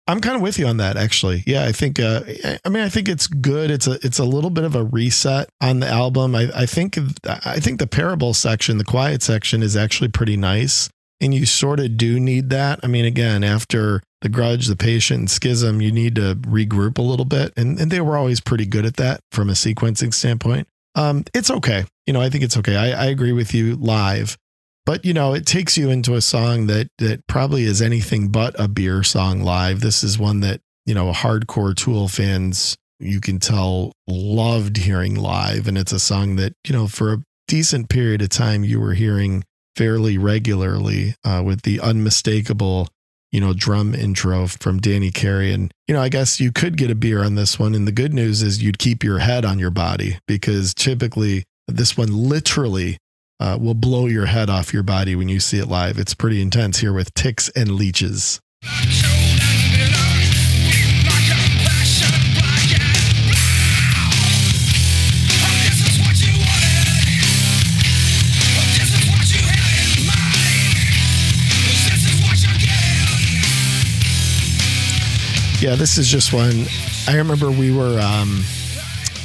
I'm kind of with you on that, actually. Yeah, I think. Uh, I mean, I think it's good. It's a it's a little bit of a reset on the album. I, I think I think the parable section, the quiet section, is actually pretty nice, and you sort of do need that. I mean, again, after the grudge, the patient, and schism, you need to regroup a little bit, and and they were always pretty good at that from a sequencing standpoint. Um, it's okay. You know, I think it's okay. I, I agree with you live but you know it takes you into a song that that probably is anything but a beer song live. This is one that you know hardcore tool fans you can tell loved hearing live. And it's a song that you know for a decent period of time you were hearing fairly regularly uh, with the unmistakable you know drum intro from danny carey. And you know i guess you could get a beer on this one. And the good news is you'd keep your head on your body because typically this one literally uh, will blow your head off your body when you see it live. It's pretty intense here with ticks and leeches. Yeah, this is just one. I remember we were um,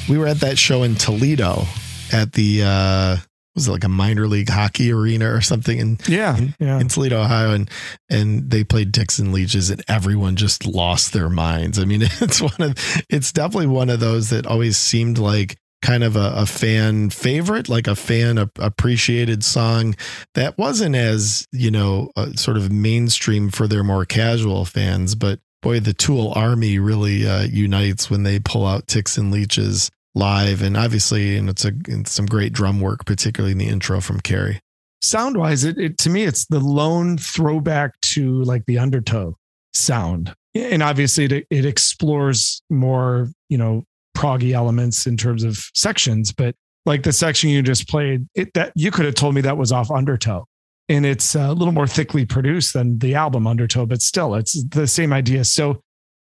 we were at that show in Toledo at the uh, was it like a minor league hockey arena or something in Yeah. Yeah. in Toledo, Ohio, and and they played Ticks and Leeches, and everyone just lost their minds. I mean, it's one of it's definitely one of those that always seemed like kind of a, a fan favorite, like a fan ap- appreciated song that wasn't as you know uh, sort of mainstream for their more casual fans, but boy, the Tool army really uh, unites when they pull out Ticks and Leeches live, and obviously, and it's a it's some great drum work, particularly in the intro from Carey. sound wise, it, it to me, it's the lone throwback to like the undertow sound. And obviously it, it explores more, you know, proggy elements in terms of sections, but like the section you just played, it that you could have told me that was off undertow. And it's a little more thickly produced than the album Undertow, but still it's the same idea. So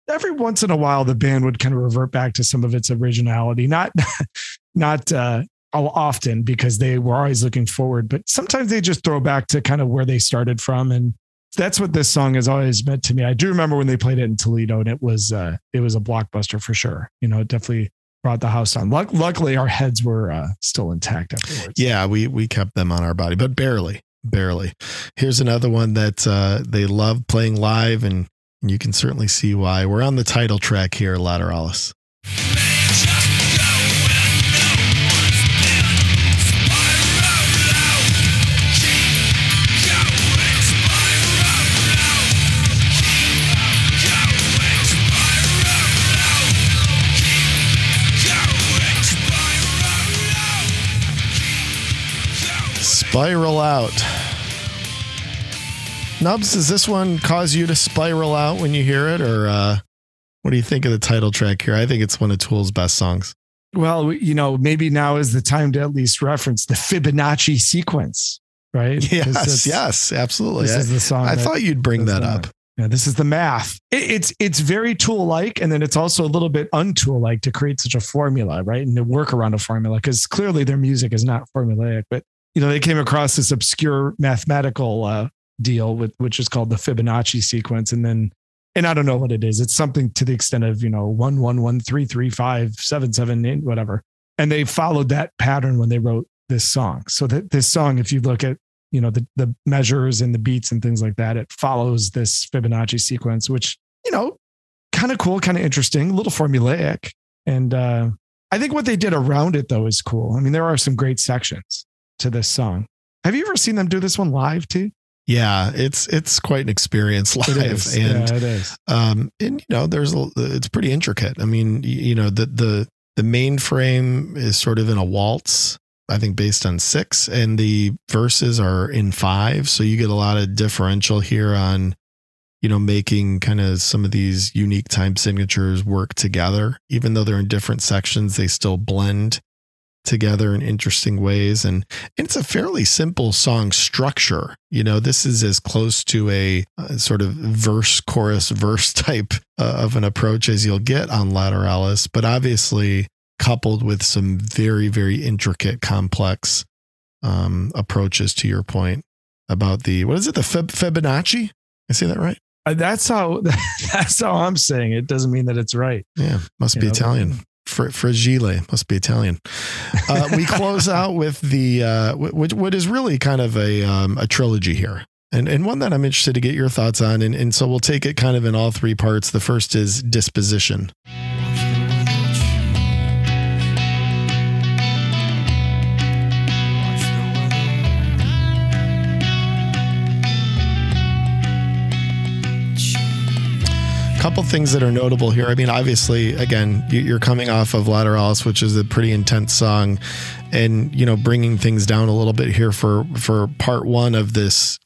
every once in a while the band would kind of revert back to some of its originality, not not uh often because they were always looking forward, but sometimes they just throw back to kind of where they started from. And that's what this song has always meant to me. I do remember when they played it in Toledo and it was, uh, it was a blockbuster for sure. You know, it definitely brought the house down. Luck- luckily our heads were uh, still intact afterwards. Yeah, we we kept them on our body, but barely, barely. Here's another one that uh, they love playing live, and you can certainly see why. We're on the title track here, Lateralus. Spiral out. Nubs, does this one cause you to spiral out when you hear it, or uh, what do you think of the title track here? I think it's one of Tool's best songs. Well, you know, maybe now is the time to at least reference the Fibonacci sequence, right? Yes, yes, absolutely. This I, is the song. I that- thought you'd bring that on up. Yeah, this is the math. It, it's it's very tool like, and then it's also a little bit untool like to create such a formula, right? And to work around a formula because clearly their music is not formulaic. But you know, they came across this obscure mathematical uh, deal with which is called the Fibonacci sequence, and then and I don't know what it is. It's something to the extent of you know one one one three three five seven seven eight whatever, and they followed that pattern when they wrote this song. So that this song, if you look at you know the the measures and the beats and things like that it follows this fibonacci sequence which you know kind of cool kind of interesting a little formulaic and uh I think what they did around it though is cool. I mean, there are some great sections to this song. Have you ever seen them do this one live too? Yeah, it's it's quite an experience live, is. and yeah, it is. um, and you know, there's a, it's pretty intricate. I mean, you know, the the the main frame is sort of in a waltz. I think based on six, and the verses are in five, so you get a lot of differential here on, you know, making kind of some of these unique time signatures work together. Even though they're in different sections, they still blend together in interesting ways. And and it's a fairly simple song structure. You know this is as close to a, uh sort of verse chorus verse type uh, of an approach as you'll get on lateralus but obviously coupled with some very very intricate complex um, approaches to your point about the what is it? The Fib- fibonacci? I say that right? Uh, That's how that's how I'm saying it. Doesn't mean that it's right. yeah must You be know, italian Fr- fragile must be Italian. Uh, we close out with the uh, what, what is really kind of a um, a trilogy here, and and one that I'm interested to get your thoughts on, and and so we'll take it kind of in all three parts. The first is disposition. Couple things that are notable here. I mean, obviously, again, you- you're coming off of Lateralus, which is a pretty intense song, and you know, bringing things down a little bit here for for part one of this.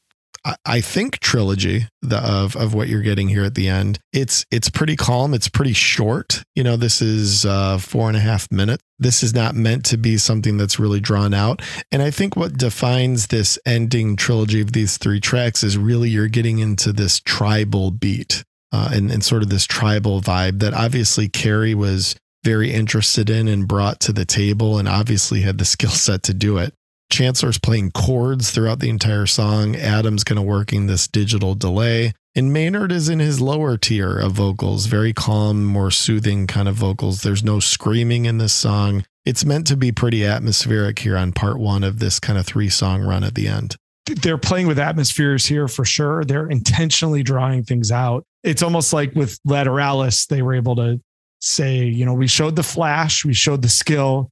I- think trilogy of of what you're getting here at the end. It's it's pretty calm. It's pretty short. You know, this is uh, four and a half minutes. This is not meant to be something that's really drawn out. And I think what defines this ending trilogy of these three tracks is really you're getting into this tribal beat uh, and, and sort of this tribal vibe that obviously Carey was very interested in and brought to the table and obviously had the skill set to do it. Chancellor's playing chords throughout the entire song. Adam's kind of working this digital delay. And Maynard is in his lower tier of vocals, very calm, more soothing kind of vocals. There's no screaming in this song. It's meant to be pretty atmospheric here on part one of this kind of three song run at the end. They're playing with atmospheres here for sure. They're intentionally drawing things out. It's almost like with Lateralus, they were able to say, you know, we showed the flash, we showed the skill.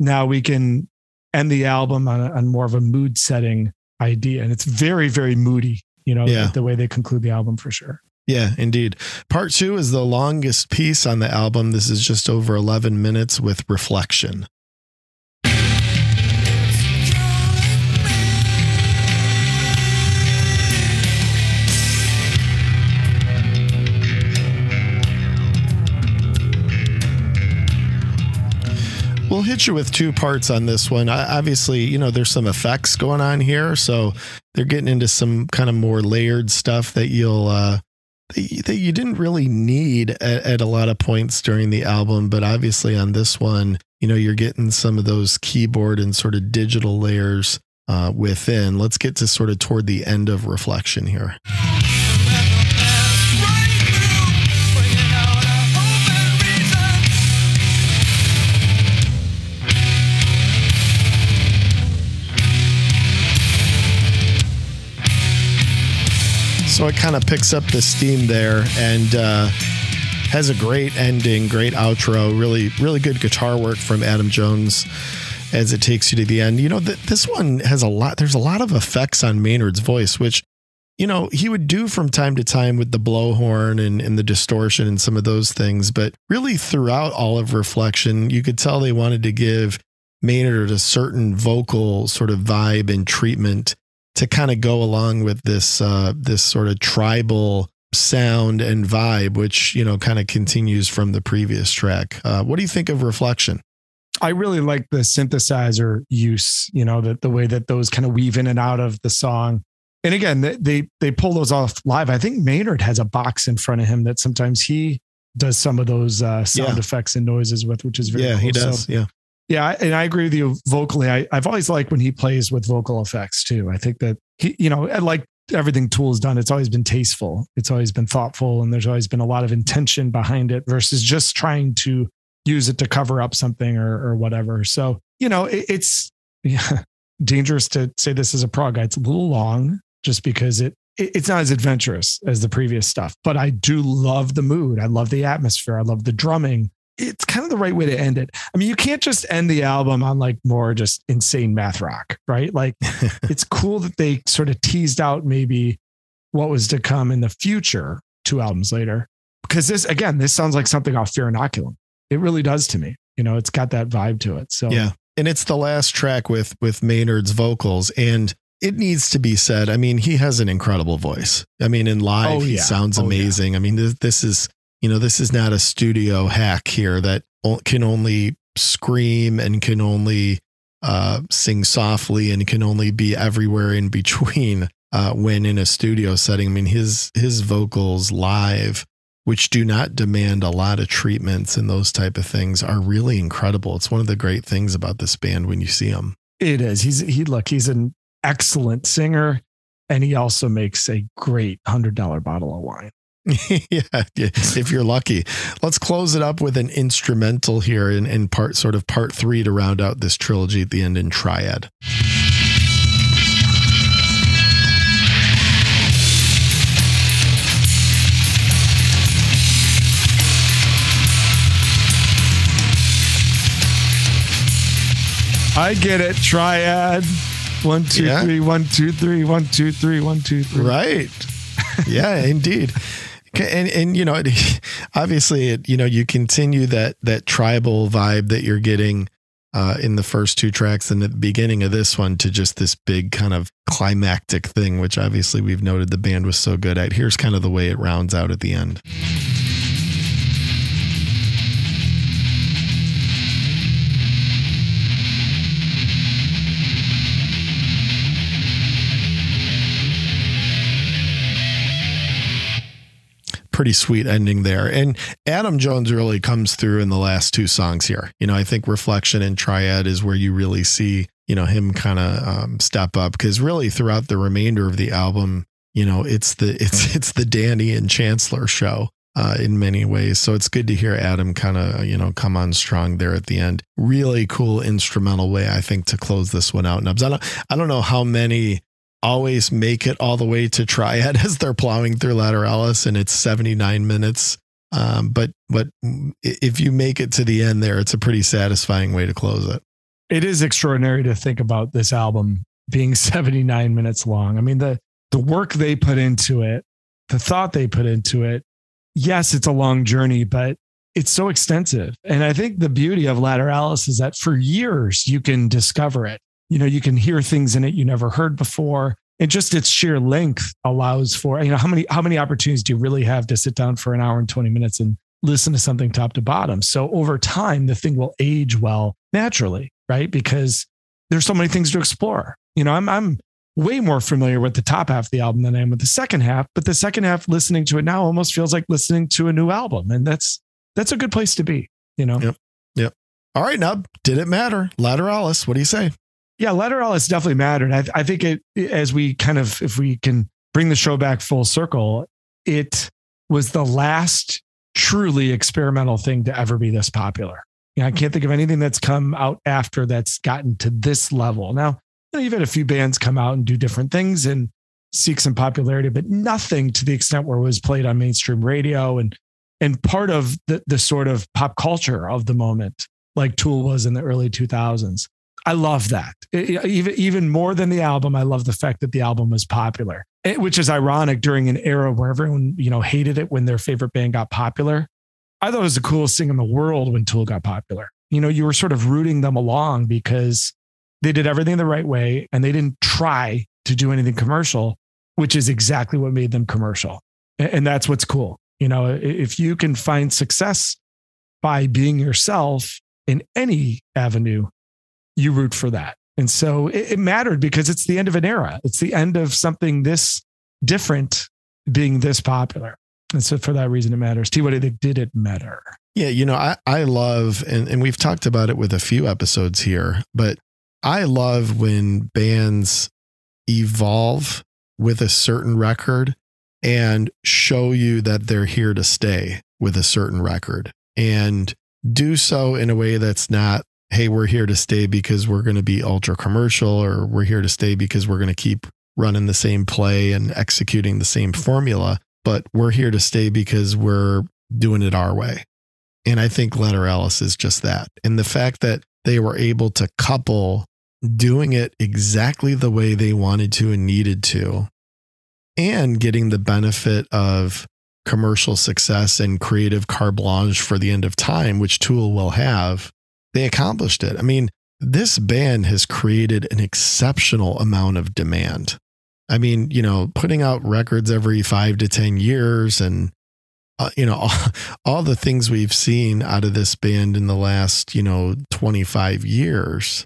Now we can end the album on, a, on more of a mood setting idea. And it's very, very moody, you know, Yeah. the way they conclude the album for sure. Yeah, indeed. Part two is the longest piece on the album. This is just over 11 minutes with reflection. We'll hit you with two parts on this one. I, obviously, you know, there's some effects going on here. So they're getting into some kind of more layered stuff that you'll, uh, that you- didn't really need at, at a lot of points during the album. But obviously, on this one, you know, you're getting some of those keyboard and sort of digital layers uh, within. Let's get to sort of toward the end of reflection here. So it kind of picks up the steam there and uh, has a great ending, great outro. Really, really good guitar work from Adam Jones as it takes you to the end. You know, th- this one has a lot, there's a lot of effects on Maynard's voice, which, you know, he would do from time to time with the blowhorn and, and the distortion and some of those things. But really, throughout all of Reflection, you could tell they wanted to give Maynard a certain vocal sort of vibe and treatment to kind of go along with this uh, this sort of tribal sound and vibe, which you know kind of continues from the previous track. Uh, what do you think of Reflection? I really like the synthesizer use, you know, that the way that those kind of weave in and out of the song. And again, they, they they pull those off live. I think Maynard has a box in front of him that sometimes he does some of those uh, sound Yeah. effects and noises with, which is very yeah, cool. he So, does. yeah, yeah, and I agree with you vocally. I, I've always liked when he plays with vocal effects too. I think that he, you know, like everything Tool's done, it's always been tasteful. It's always been thoughtful, and there's always been a lot of intention behind it versus just trying to use it to cover up something or or whatever. So you know, it, it's yeah, dangerous to say this is a prog guy. It's a little long just because it it's not as adventurous as the previous stuff. But I do love the mood. I love the atmosphere. I love the drumming. It's kind of the right way to end it. I mean, you can't just end the album on like more just insane math rock, right? Like it's cool that they sort of teased out maybe what was to come in the future two albums later. Because this again, this sounds like something off Fear Inoculum. It really does to me. You know, it's got that vibe to it. So Yeah. And it's the last track with with Maynard's vocals and it needs to be said. I mean, he has an incredible voice. I mean, in live, Oh, he yeah. sounds Oh, yeah. amazing. I mean, this, this is, you know, this is not a studio hack here that can only scream and can only uh, sing softly and can only be everywhere in between uh, when in a studio setting. I mean, his his vocals live, which do not demand a lot of treatments and those type of things, are really incredible. It's one of the great things about this band when you see them. It is. He's he look, he's an excellent singer and he also makes a great hundred dollar bottle of wine. yeah, if you're lucky. Let's close it up with an instrumental here in, in part sort of part three to round out this trilogy at the end in triad. I get it. Triad. One, two, Yeah. three, one, two, three, one, two, three, one, two, three. Right. yeah, indeed. And and you know, it, obviously, it, you know, you continue that that tribal vibe that you're getting uh, in the first two tracks and the beginning of this one to just this big kind of climactic thing, which obviously we've noted the band was so good at. Here's kind of the way it rounds out at the end. Pretty sweet ending there. And Adam Jones really comes through in the last two songs here. You know, I think Reflection and Triad is where you really see, you know, him kind of um, step up because really throughout the remainder of the album, you know, it's the it's it's the Danny and Chancellor show. Uh, in many ways. So it's good to hear Adam kind of, you know, come on strong there at the end. Really cool instrumental way, I think, to close this one out. Nubs. I don't, I don't know how many always make it all the way to triad as they're plowing through lateralus and it's 79 minutes um, but but if you make it to the end there it's a pretty satisfying way to close it It is extraordinary to think about this album being 79 minutes long. I mean, the the work they put into it, the thought they put into it. Yes, it's a long journey, but it's so extensive. And I think the beauty of Lateralus is that for years you can discover it. You know, you can hear things in it you never heard before. And just its sheer length allows for, you know, how many how many opportunities do you really have to sit down for an hour and 20 minutes and listen to something top to bottom? So over time, the thing will age well naturally, right? Because there's so many things to explore. You know, I'm I'm way more familiar with the top half of the album than I am with the second half, but the second half listening to it now almost feels like listening to a new album. And that's that's a good place to be, you know. Yep. Yep. All right nub did it matter lateralus what do you say Yeah, Lateralus definitely mattered. I, I think it, as we kind of, if we can bring the show back full circle, it was the last truly experimental thing to ever be this popular. You know, I can't think of anything that's come out after that's gotten to this level. Now, you know, you've had a few bands come out and do different things and seek some popularity, but nothing to the extent where it was played on mainstream radio and and part of the the sort of pop culture of the moment, like Tool was in the early 2000s. I love that. I- even even more than the album, I love the fact that the album was popular, It- which is ironic during an era where everyone you know hated it when their favorite band got popular. I thought it was the coolest thing in the world when Tool got popular. You know, you were sort of rooting them along because they did everything the right way and they didn't try to do anything commercial, which is exactly what made them commercial. And that's what's cool. You know, if you can find success by being yourself in any avenue, you root for that. And so it, it mattered because it's the end of an era. It's the end of something this different being this popular. And so for that reason, it matters. T, what did it, did it matter? Yeah, you know, I, I love, and, and we've talked about it with a few episodes here, but I love when bands evolve with a certain record and show you that they're here to stay with a certain record and do so in a way that's not, hey, we're here to stay because we're going to be ultra commercial or we're here to stay because we're going to keep running the same play and executing the same formula, but we're here to stay because we're doing it our way And I think Lateralus is just that. And the fact that they were able to couple doing it exactly the way they wanted to and needed to, and getting the benefit of commercial success and creative carte blanche for the end of time, which Tool will have, they accomplished it. I mean, this band has created an exceptional amount of demand. I mean, you know, putting out records every five to 10 years and, uh, you know, all, all the things we've seen out of this band in the last, you know, 25 years.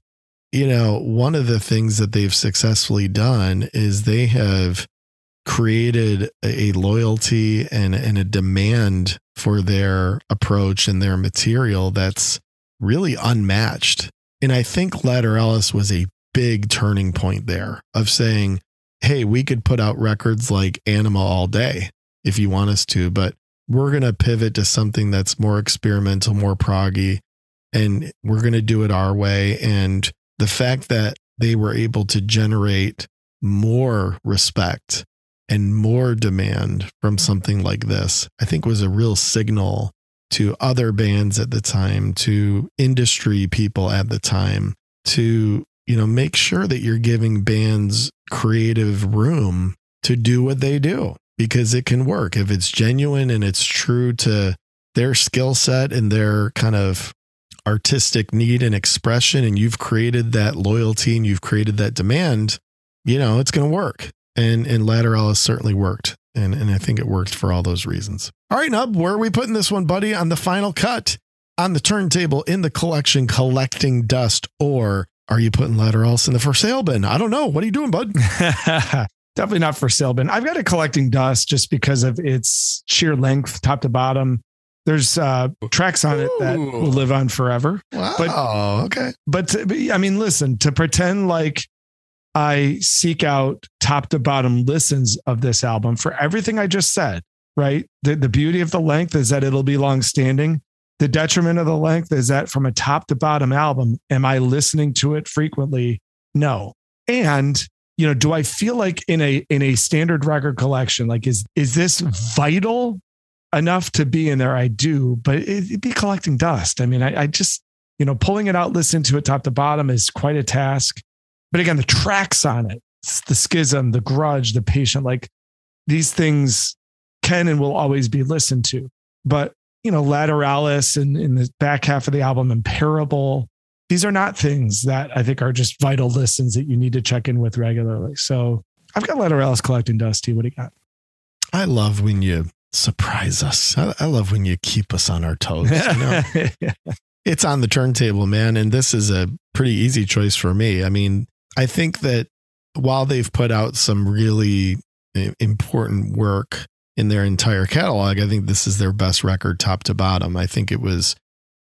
You know, one of the things that they've successfully done is they have created a loyalty and, and a demand for their approach and their material that's really unmatched. And I think Lateralus was a big turning point there of saying, hey, we could put out records like Anima all day if you want us to, but we're going to pivot to something that's more experimental, more proggy, and we're going to do it our way. And the fact that they were able to generate more respect and more demand from something like this, I think was a real signal to other bands at the time, to industry people at the time, to you know make sure that you're giving bands creative room to do what they do because it can work. If it's genuine and it's true to their skill set and their kind of artistic need and expression and you've created that loyalty and you've created that demand you know it's going to work. And and lateralus certainly worked and and i think it worked for all those reasons. All right nub where are we putting this one buddy? On the final cut on the turntable in the collection collecting dust or are you putting Lateralus in the for sale bin? I don't know. What are you doing bud? Definitely not for sale bin. I've got it collecting dust just because of its sheer length, top to bottom. There's uh, tracks on it that will live on forever. wow But- okay. But to, but, I mean, listen, to pretend like I seek out top to bottom listens of this album for everything I just said, right? The, the beauty of the length is that it'll be long standing. The detriment of the length is that from a top to bottom album, am I listening to it frequently? No. And you know, do I feel like in a in a standard record collection, like is is this vital enough to be in there? I do, but it, it'd be collecting dust. I mean, I, I just you know, pulling it out, listening to it top to bottom is quite a task. But again, the tracks on it, the schism, the grudge, the patient, like these things can and will always be listened to. But, you know, Lateralus and in the back half of the album and Parable, these are not things that I think are just vital listens that you need to check in with regularly. So I've got Lateralus collecting dust too. What do you got? I love when you surprise us. I, I love when you keep us on our toes. You know? it's on the turntable, man. And this is a pretty easy choice for me. I mean, I think that while they've put out some really important work in their entire catalog, I think this is their best record top to bottom. I think it was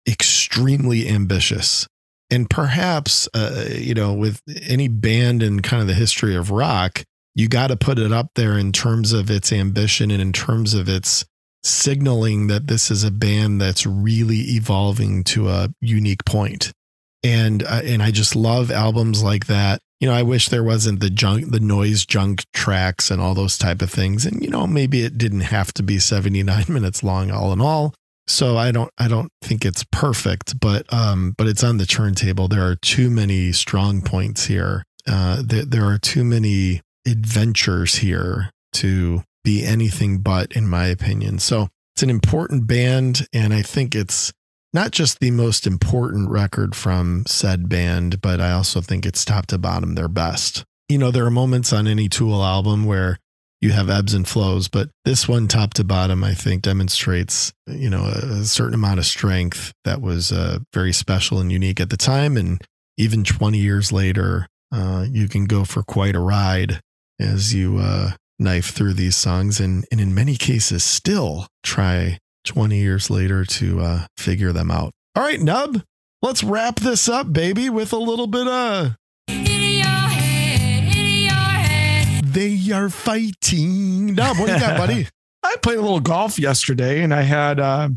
extremely ambitious. And perhaps, uh, you know, with any band in kind of the history of rock, you got to put it up there in terms of its ambition and in terms of its signaling that this is a band that's really evolving to a unique point. And uh, and I just love albums like that. You know, I wish there wasn't the junk, the noise junk tracks and all those type of things. And you know, maybe it didn't have to be 79 minutes long all in all. So I don't I don't think it's perfect, but um but it's on the turntable. There are too many strong points here. Uh there, there are too many adventures here to be anything but in my opinion. So it's an important band and I think it's not just the most important record from said band, but I also think it's top to bottom their best. You know, there are moments on any Tool album where you have ebbs and flows, but this one, top to bottom, I think demonstrates, you know, a, certain amount of strength that was uh, very special and unique at the time. And even 20 years later, uh, you can go for quite a ride as you uh, knife through these songs and, and in many cases still try 20 years later to uh, figure them out. All right, Nub, let's wrap this up, baby, with a little bit of they are fighting. Nub, what do you got, buddy? I played a little golf yesterday and I had, uh,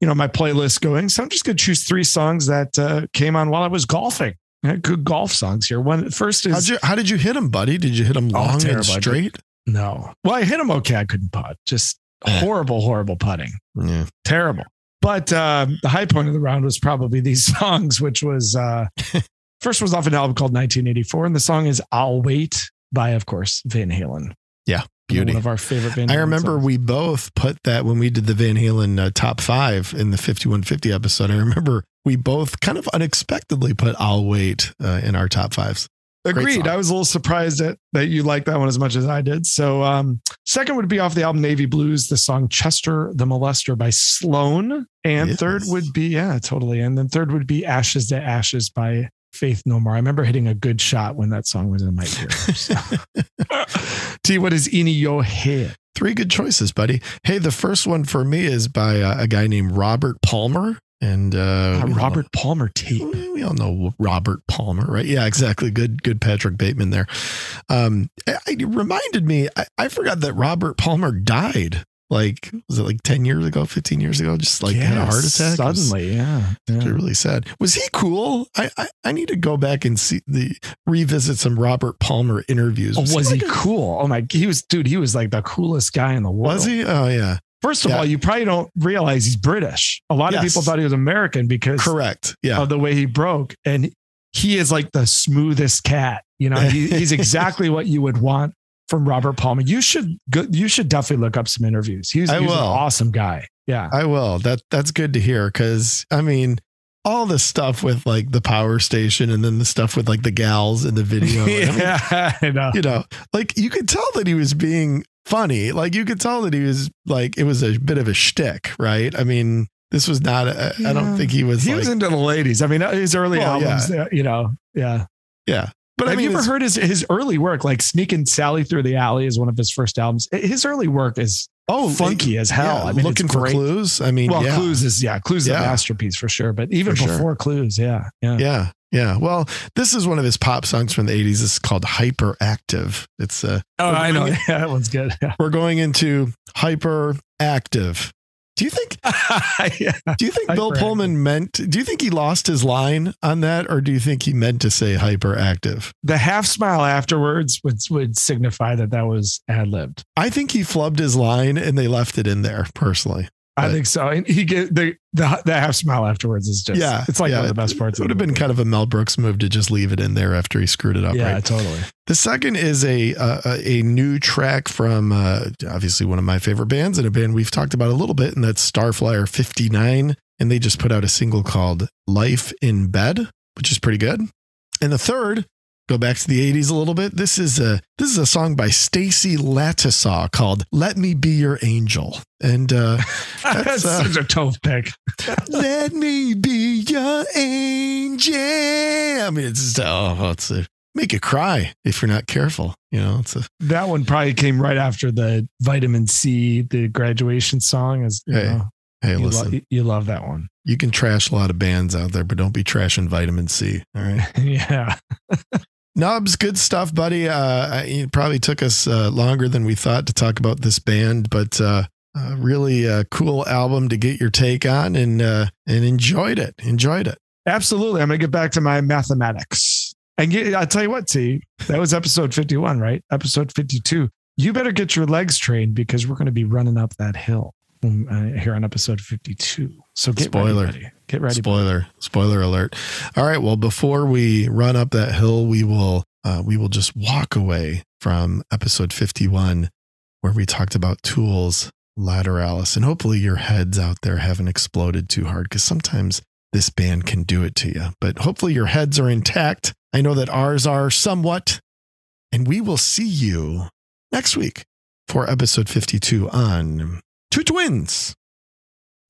you know, my playlist going. So I'm just going to choose three songs that uh, came on while I was golfing. I had good golf songs here. One first is you, how did you hit him, buddy? Did you hit him Oh, long and terrible. Did. straight? no. Well, I hit them okay. I couldn't putt. Just horrible, horrible putting. Yeah. Terrible. But um, the high point of the round was probably these songs, which was uh, first was off an album called 1984, and the song is "I'll Wait" by, of course, Van Halen. Yeah, beauty. One of our favorite Van. I remember songs. we both put that when we did the Van Halen uh, top five in the 5150 episode. I remember we both kind of unexpectedly put I'll Wait uh, in our top fives. Agreed. I was a little surprised that that you liked that one as much as I did. So, um, second would be off the album Navy Blues, the song "Chester the Molester" by Sloan, and Yes. third would be yeah, totally. And then third would be "Ashes to Ashes" by Faith No More. I remember hitting a good shot when that song was in my ear. So. T, what is in your head? Three good choices, buddy. Hey, the first one for me is by uh, a guy named Robert Palmer. And uh, Uh, we all Robert Palmer tape. we all know Robert Palmer, right? Yeah, exactly. Good, good Patrick Bateman there. Um, it reminded me, I, I forgot that Robert Palmer died. Like, was it like 10 years ago, 15 years ago? Just like had a heart attack? It was- suddenly. Yeah, yeah. really sad. Was he cool? I, I I need to go back and see the revisit some Robert Palmer interviews. Oh, was he like a- cool? Oh my, he was, dude. He was like the coolest guy in the world. Was he? Oh yeah, First of Yeah. all, you probably don't realize he's British. A lot of people thought he was American because correct. Yeah, of the way he broke. And he is like the smoothest cat. You know, he, he's exactly what you would want from Robert Palmer. You should go, you should definitely look up some interviews. He's, he's an awesome guy. Yeah. I will. That that's good to hear because I mean. All the stuff with like the power station and then the stuff with like the gals in the video. I mean, yeah, I know. you know, like you could tell that he was being funny. Like you could tell that he was like it was a bit of a shtick, right? I mean, this was not. I don't think he was. He like, was into the ladies. I mean, his early Well, albums, uh, you know, yeah. yeah, but Have I mean, you ever heard his his early work? Like "Sneaking Sally Through the Alley" is one of his first albums. His early work is oh funky as hell. yeah, I mean, looking for clues. I mean, Well, yeah. Clues is yeah, Clues is a masterpiece for sure. But even For sure. before Clues, yeah, yeah. Yeah, yeah. Well, this is one of his pop songs from the '80s. This is called "Hyperactive." It's uh, Oh, I know. Yeah, that one's good. Yeah. we're going into hyperactive. Do you think? yeah. Do you think Bill. Pullman meant? Do you think he lost his line on that, or do you think he meant to say hyperactive? The half smile afterwards would would signify that that was ad libbed. I think he flubbed his line and they left it in there. Personally, I think so. And he get the the the half smile afterwards is just yeah, It's like yeah, one of the best parts. It would have been kind of a Mel Brooks move to just leave it in there after he screwed it up. yeah, right? totally. The second is a uh, a a new track from uh, obviously one of my favorite bands and a band we've talked about a little bit, and that's Starflyer 59. And they just put out a single called Life in Bed, which is pretty good. And the third, go back to the 80s a little bit. This is a this is a song by Stacy Lattisaw called Let Me Be Your Angel. And uh, That's That's, uh, such a tough pick. let me be your angel. I mean, it's just, oh, it's a, make you cry if you're not careful. You know, it's a, That one probably came right after the vitamin C, the graduation song. Is you Hey, know, hey, you, lo- listen, you love that one. you can trash a lot of bands out there, but don't be trashing vitamin C. All right. yeah. Nubs, good stuff, buddy. Uh, it probably took us uh, longer than we thought to talk about this band, but uh, really uh, cool album to get your take on and uh, and enjoyed it. Enjoyed it. Absolutely. I'm going to get back to my mathematics. And I'll tell you what, T, that was episode 51, right? Episode 52. You better get your legs trained because we're going to be running up that hill here on episode 52. So get Spoiler. ready. buddy. Get ready. Spoiler, spoiler alert. All right. Well, before we run up that hill, we will uh, we will just walk away from episode 51, where we talked about tools lateralus, and hopefully your heads out there haven't exploded too hard because sometimes this band can do it to you. But hopefully your heads are intact. I know that ours are somewhat, and we will see you next week for episode 52 on Two Twins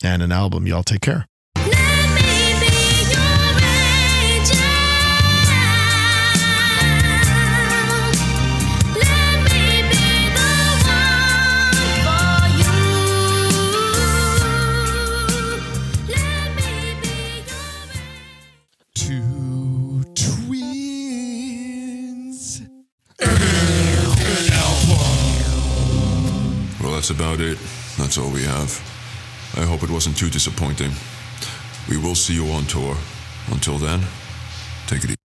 and an album. Y'all take care. Let me be your angel. Let me be the one for you. Let me be your Two twins. Well, that's about it. That's all we have. I hope it wasn't too disappointing. We will see you on tour. Until then, take it easy.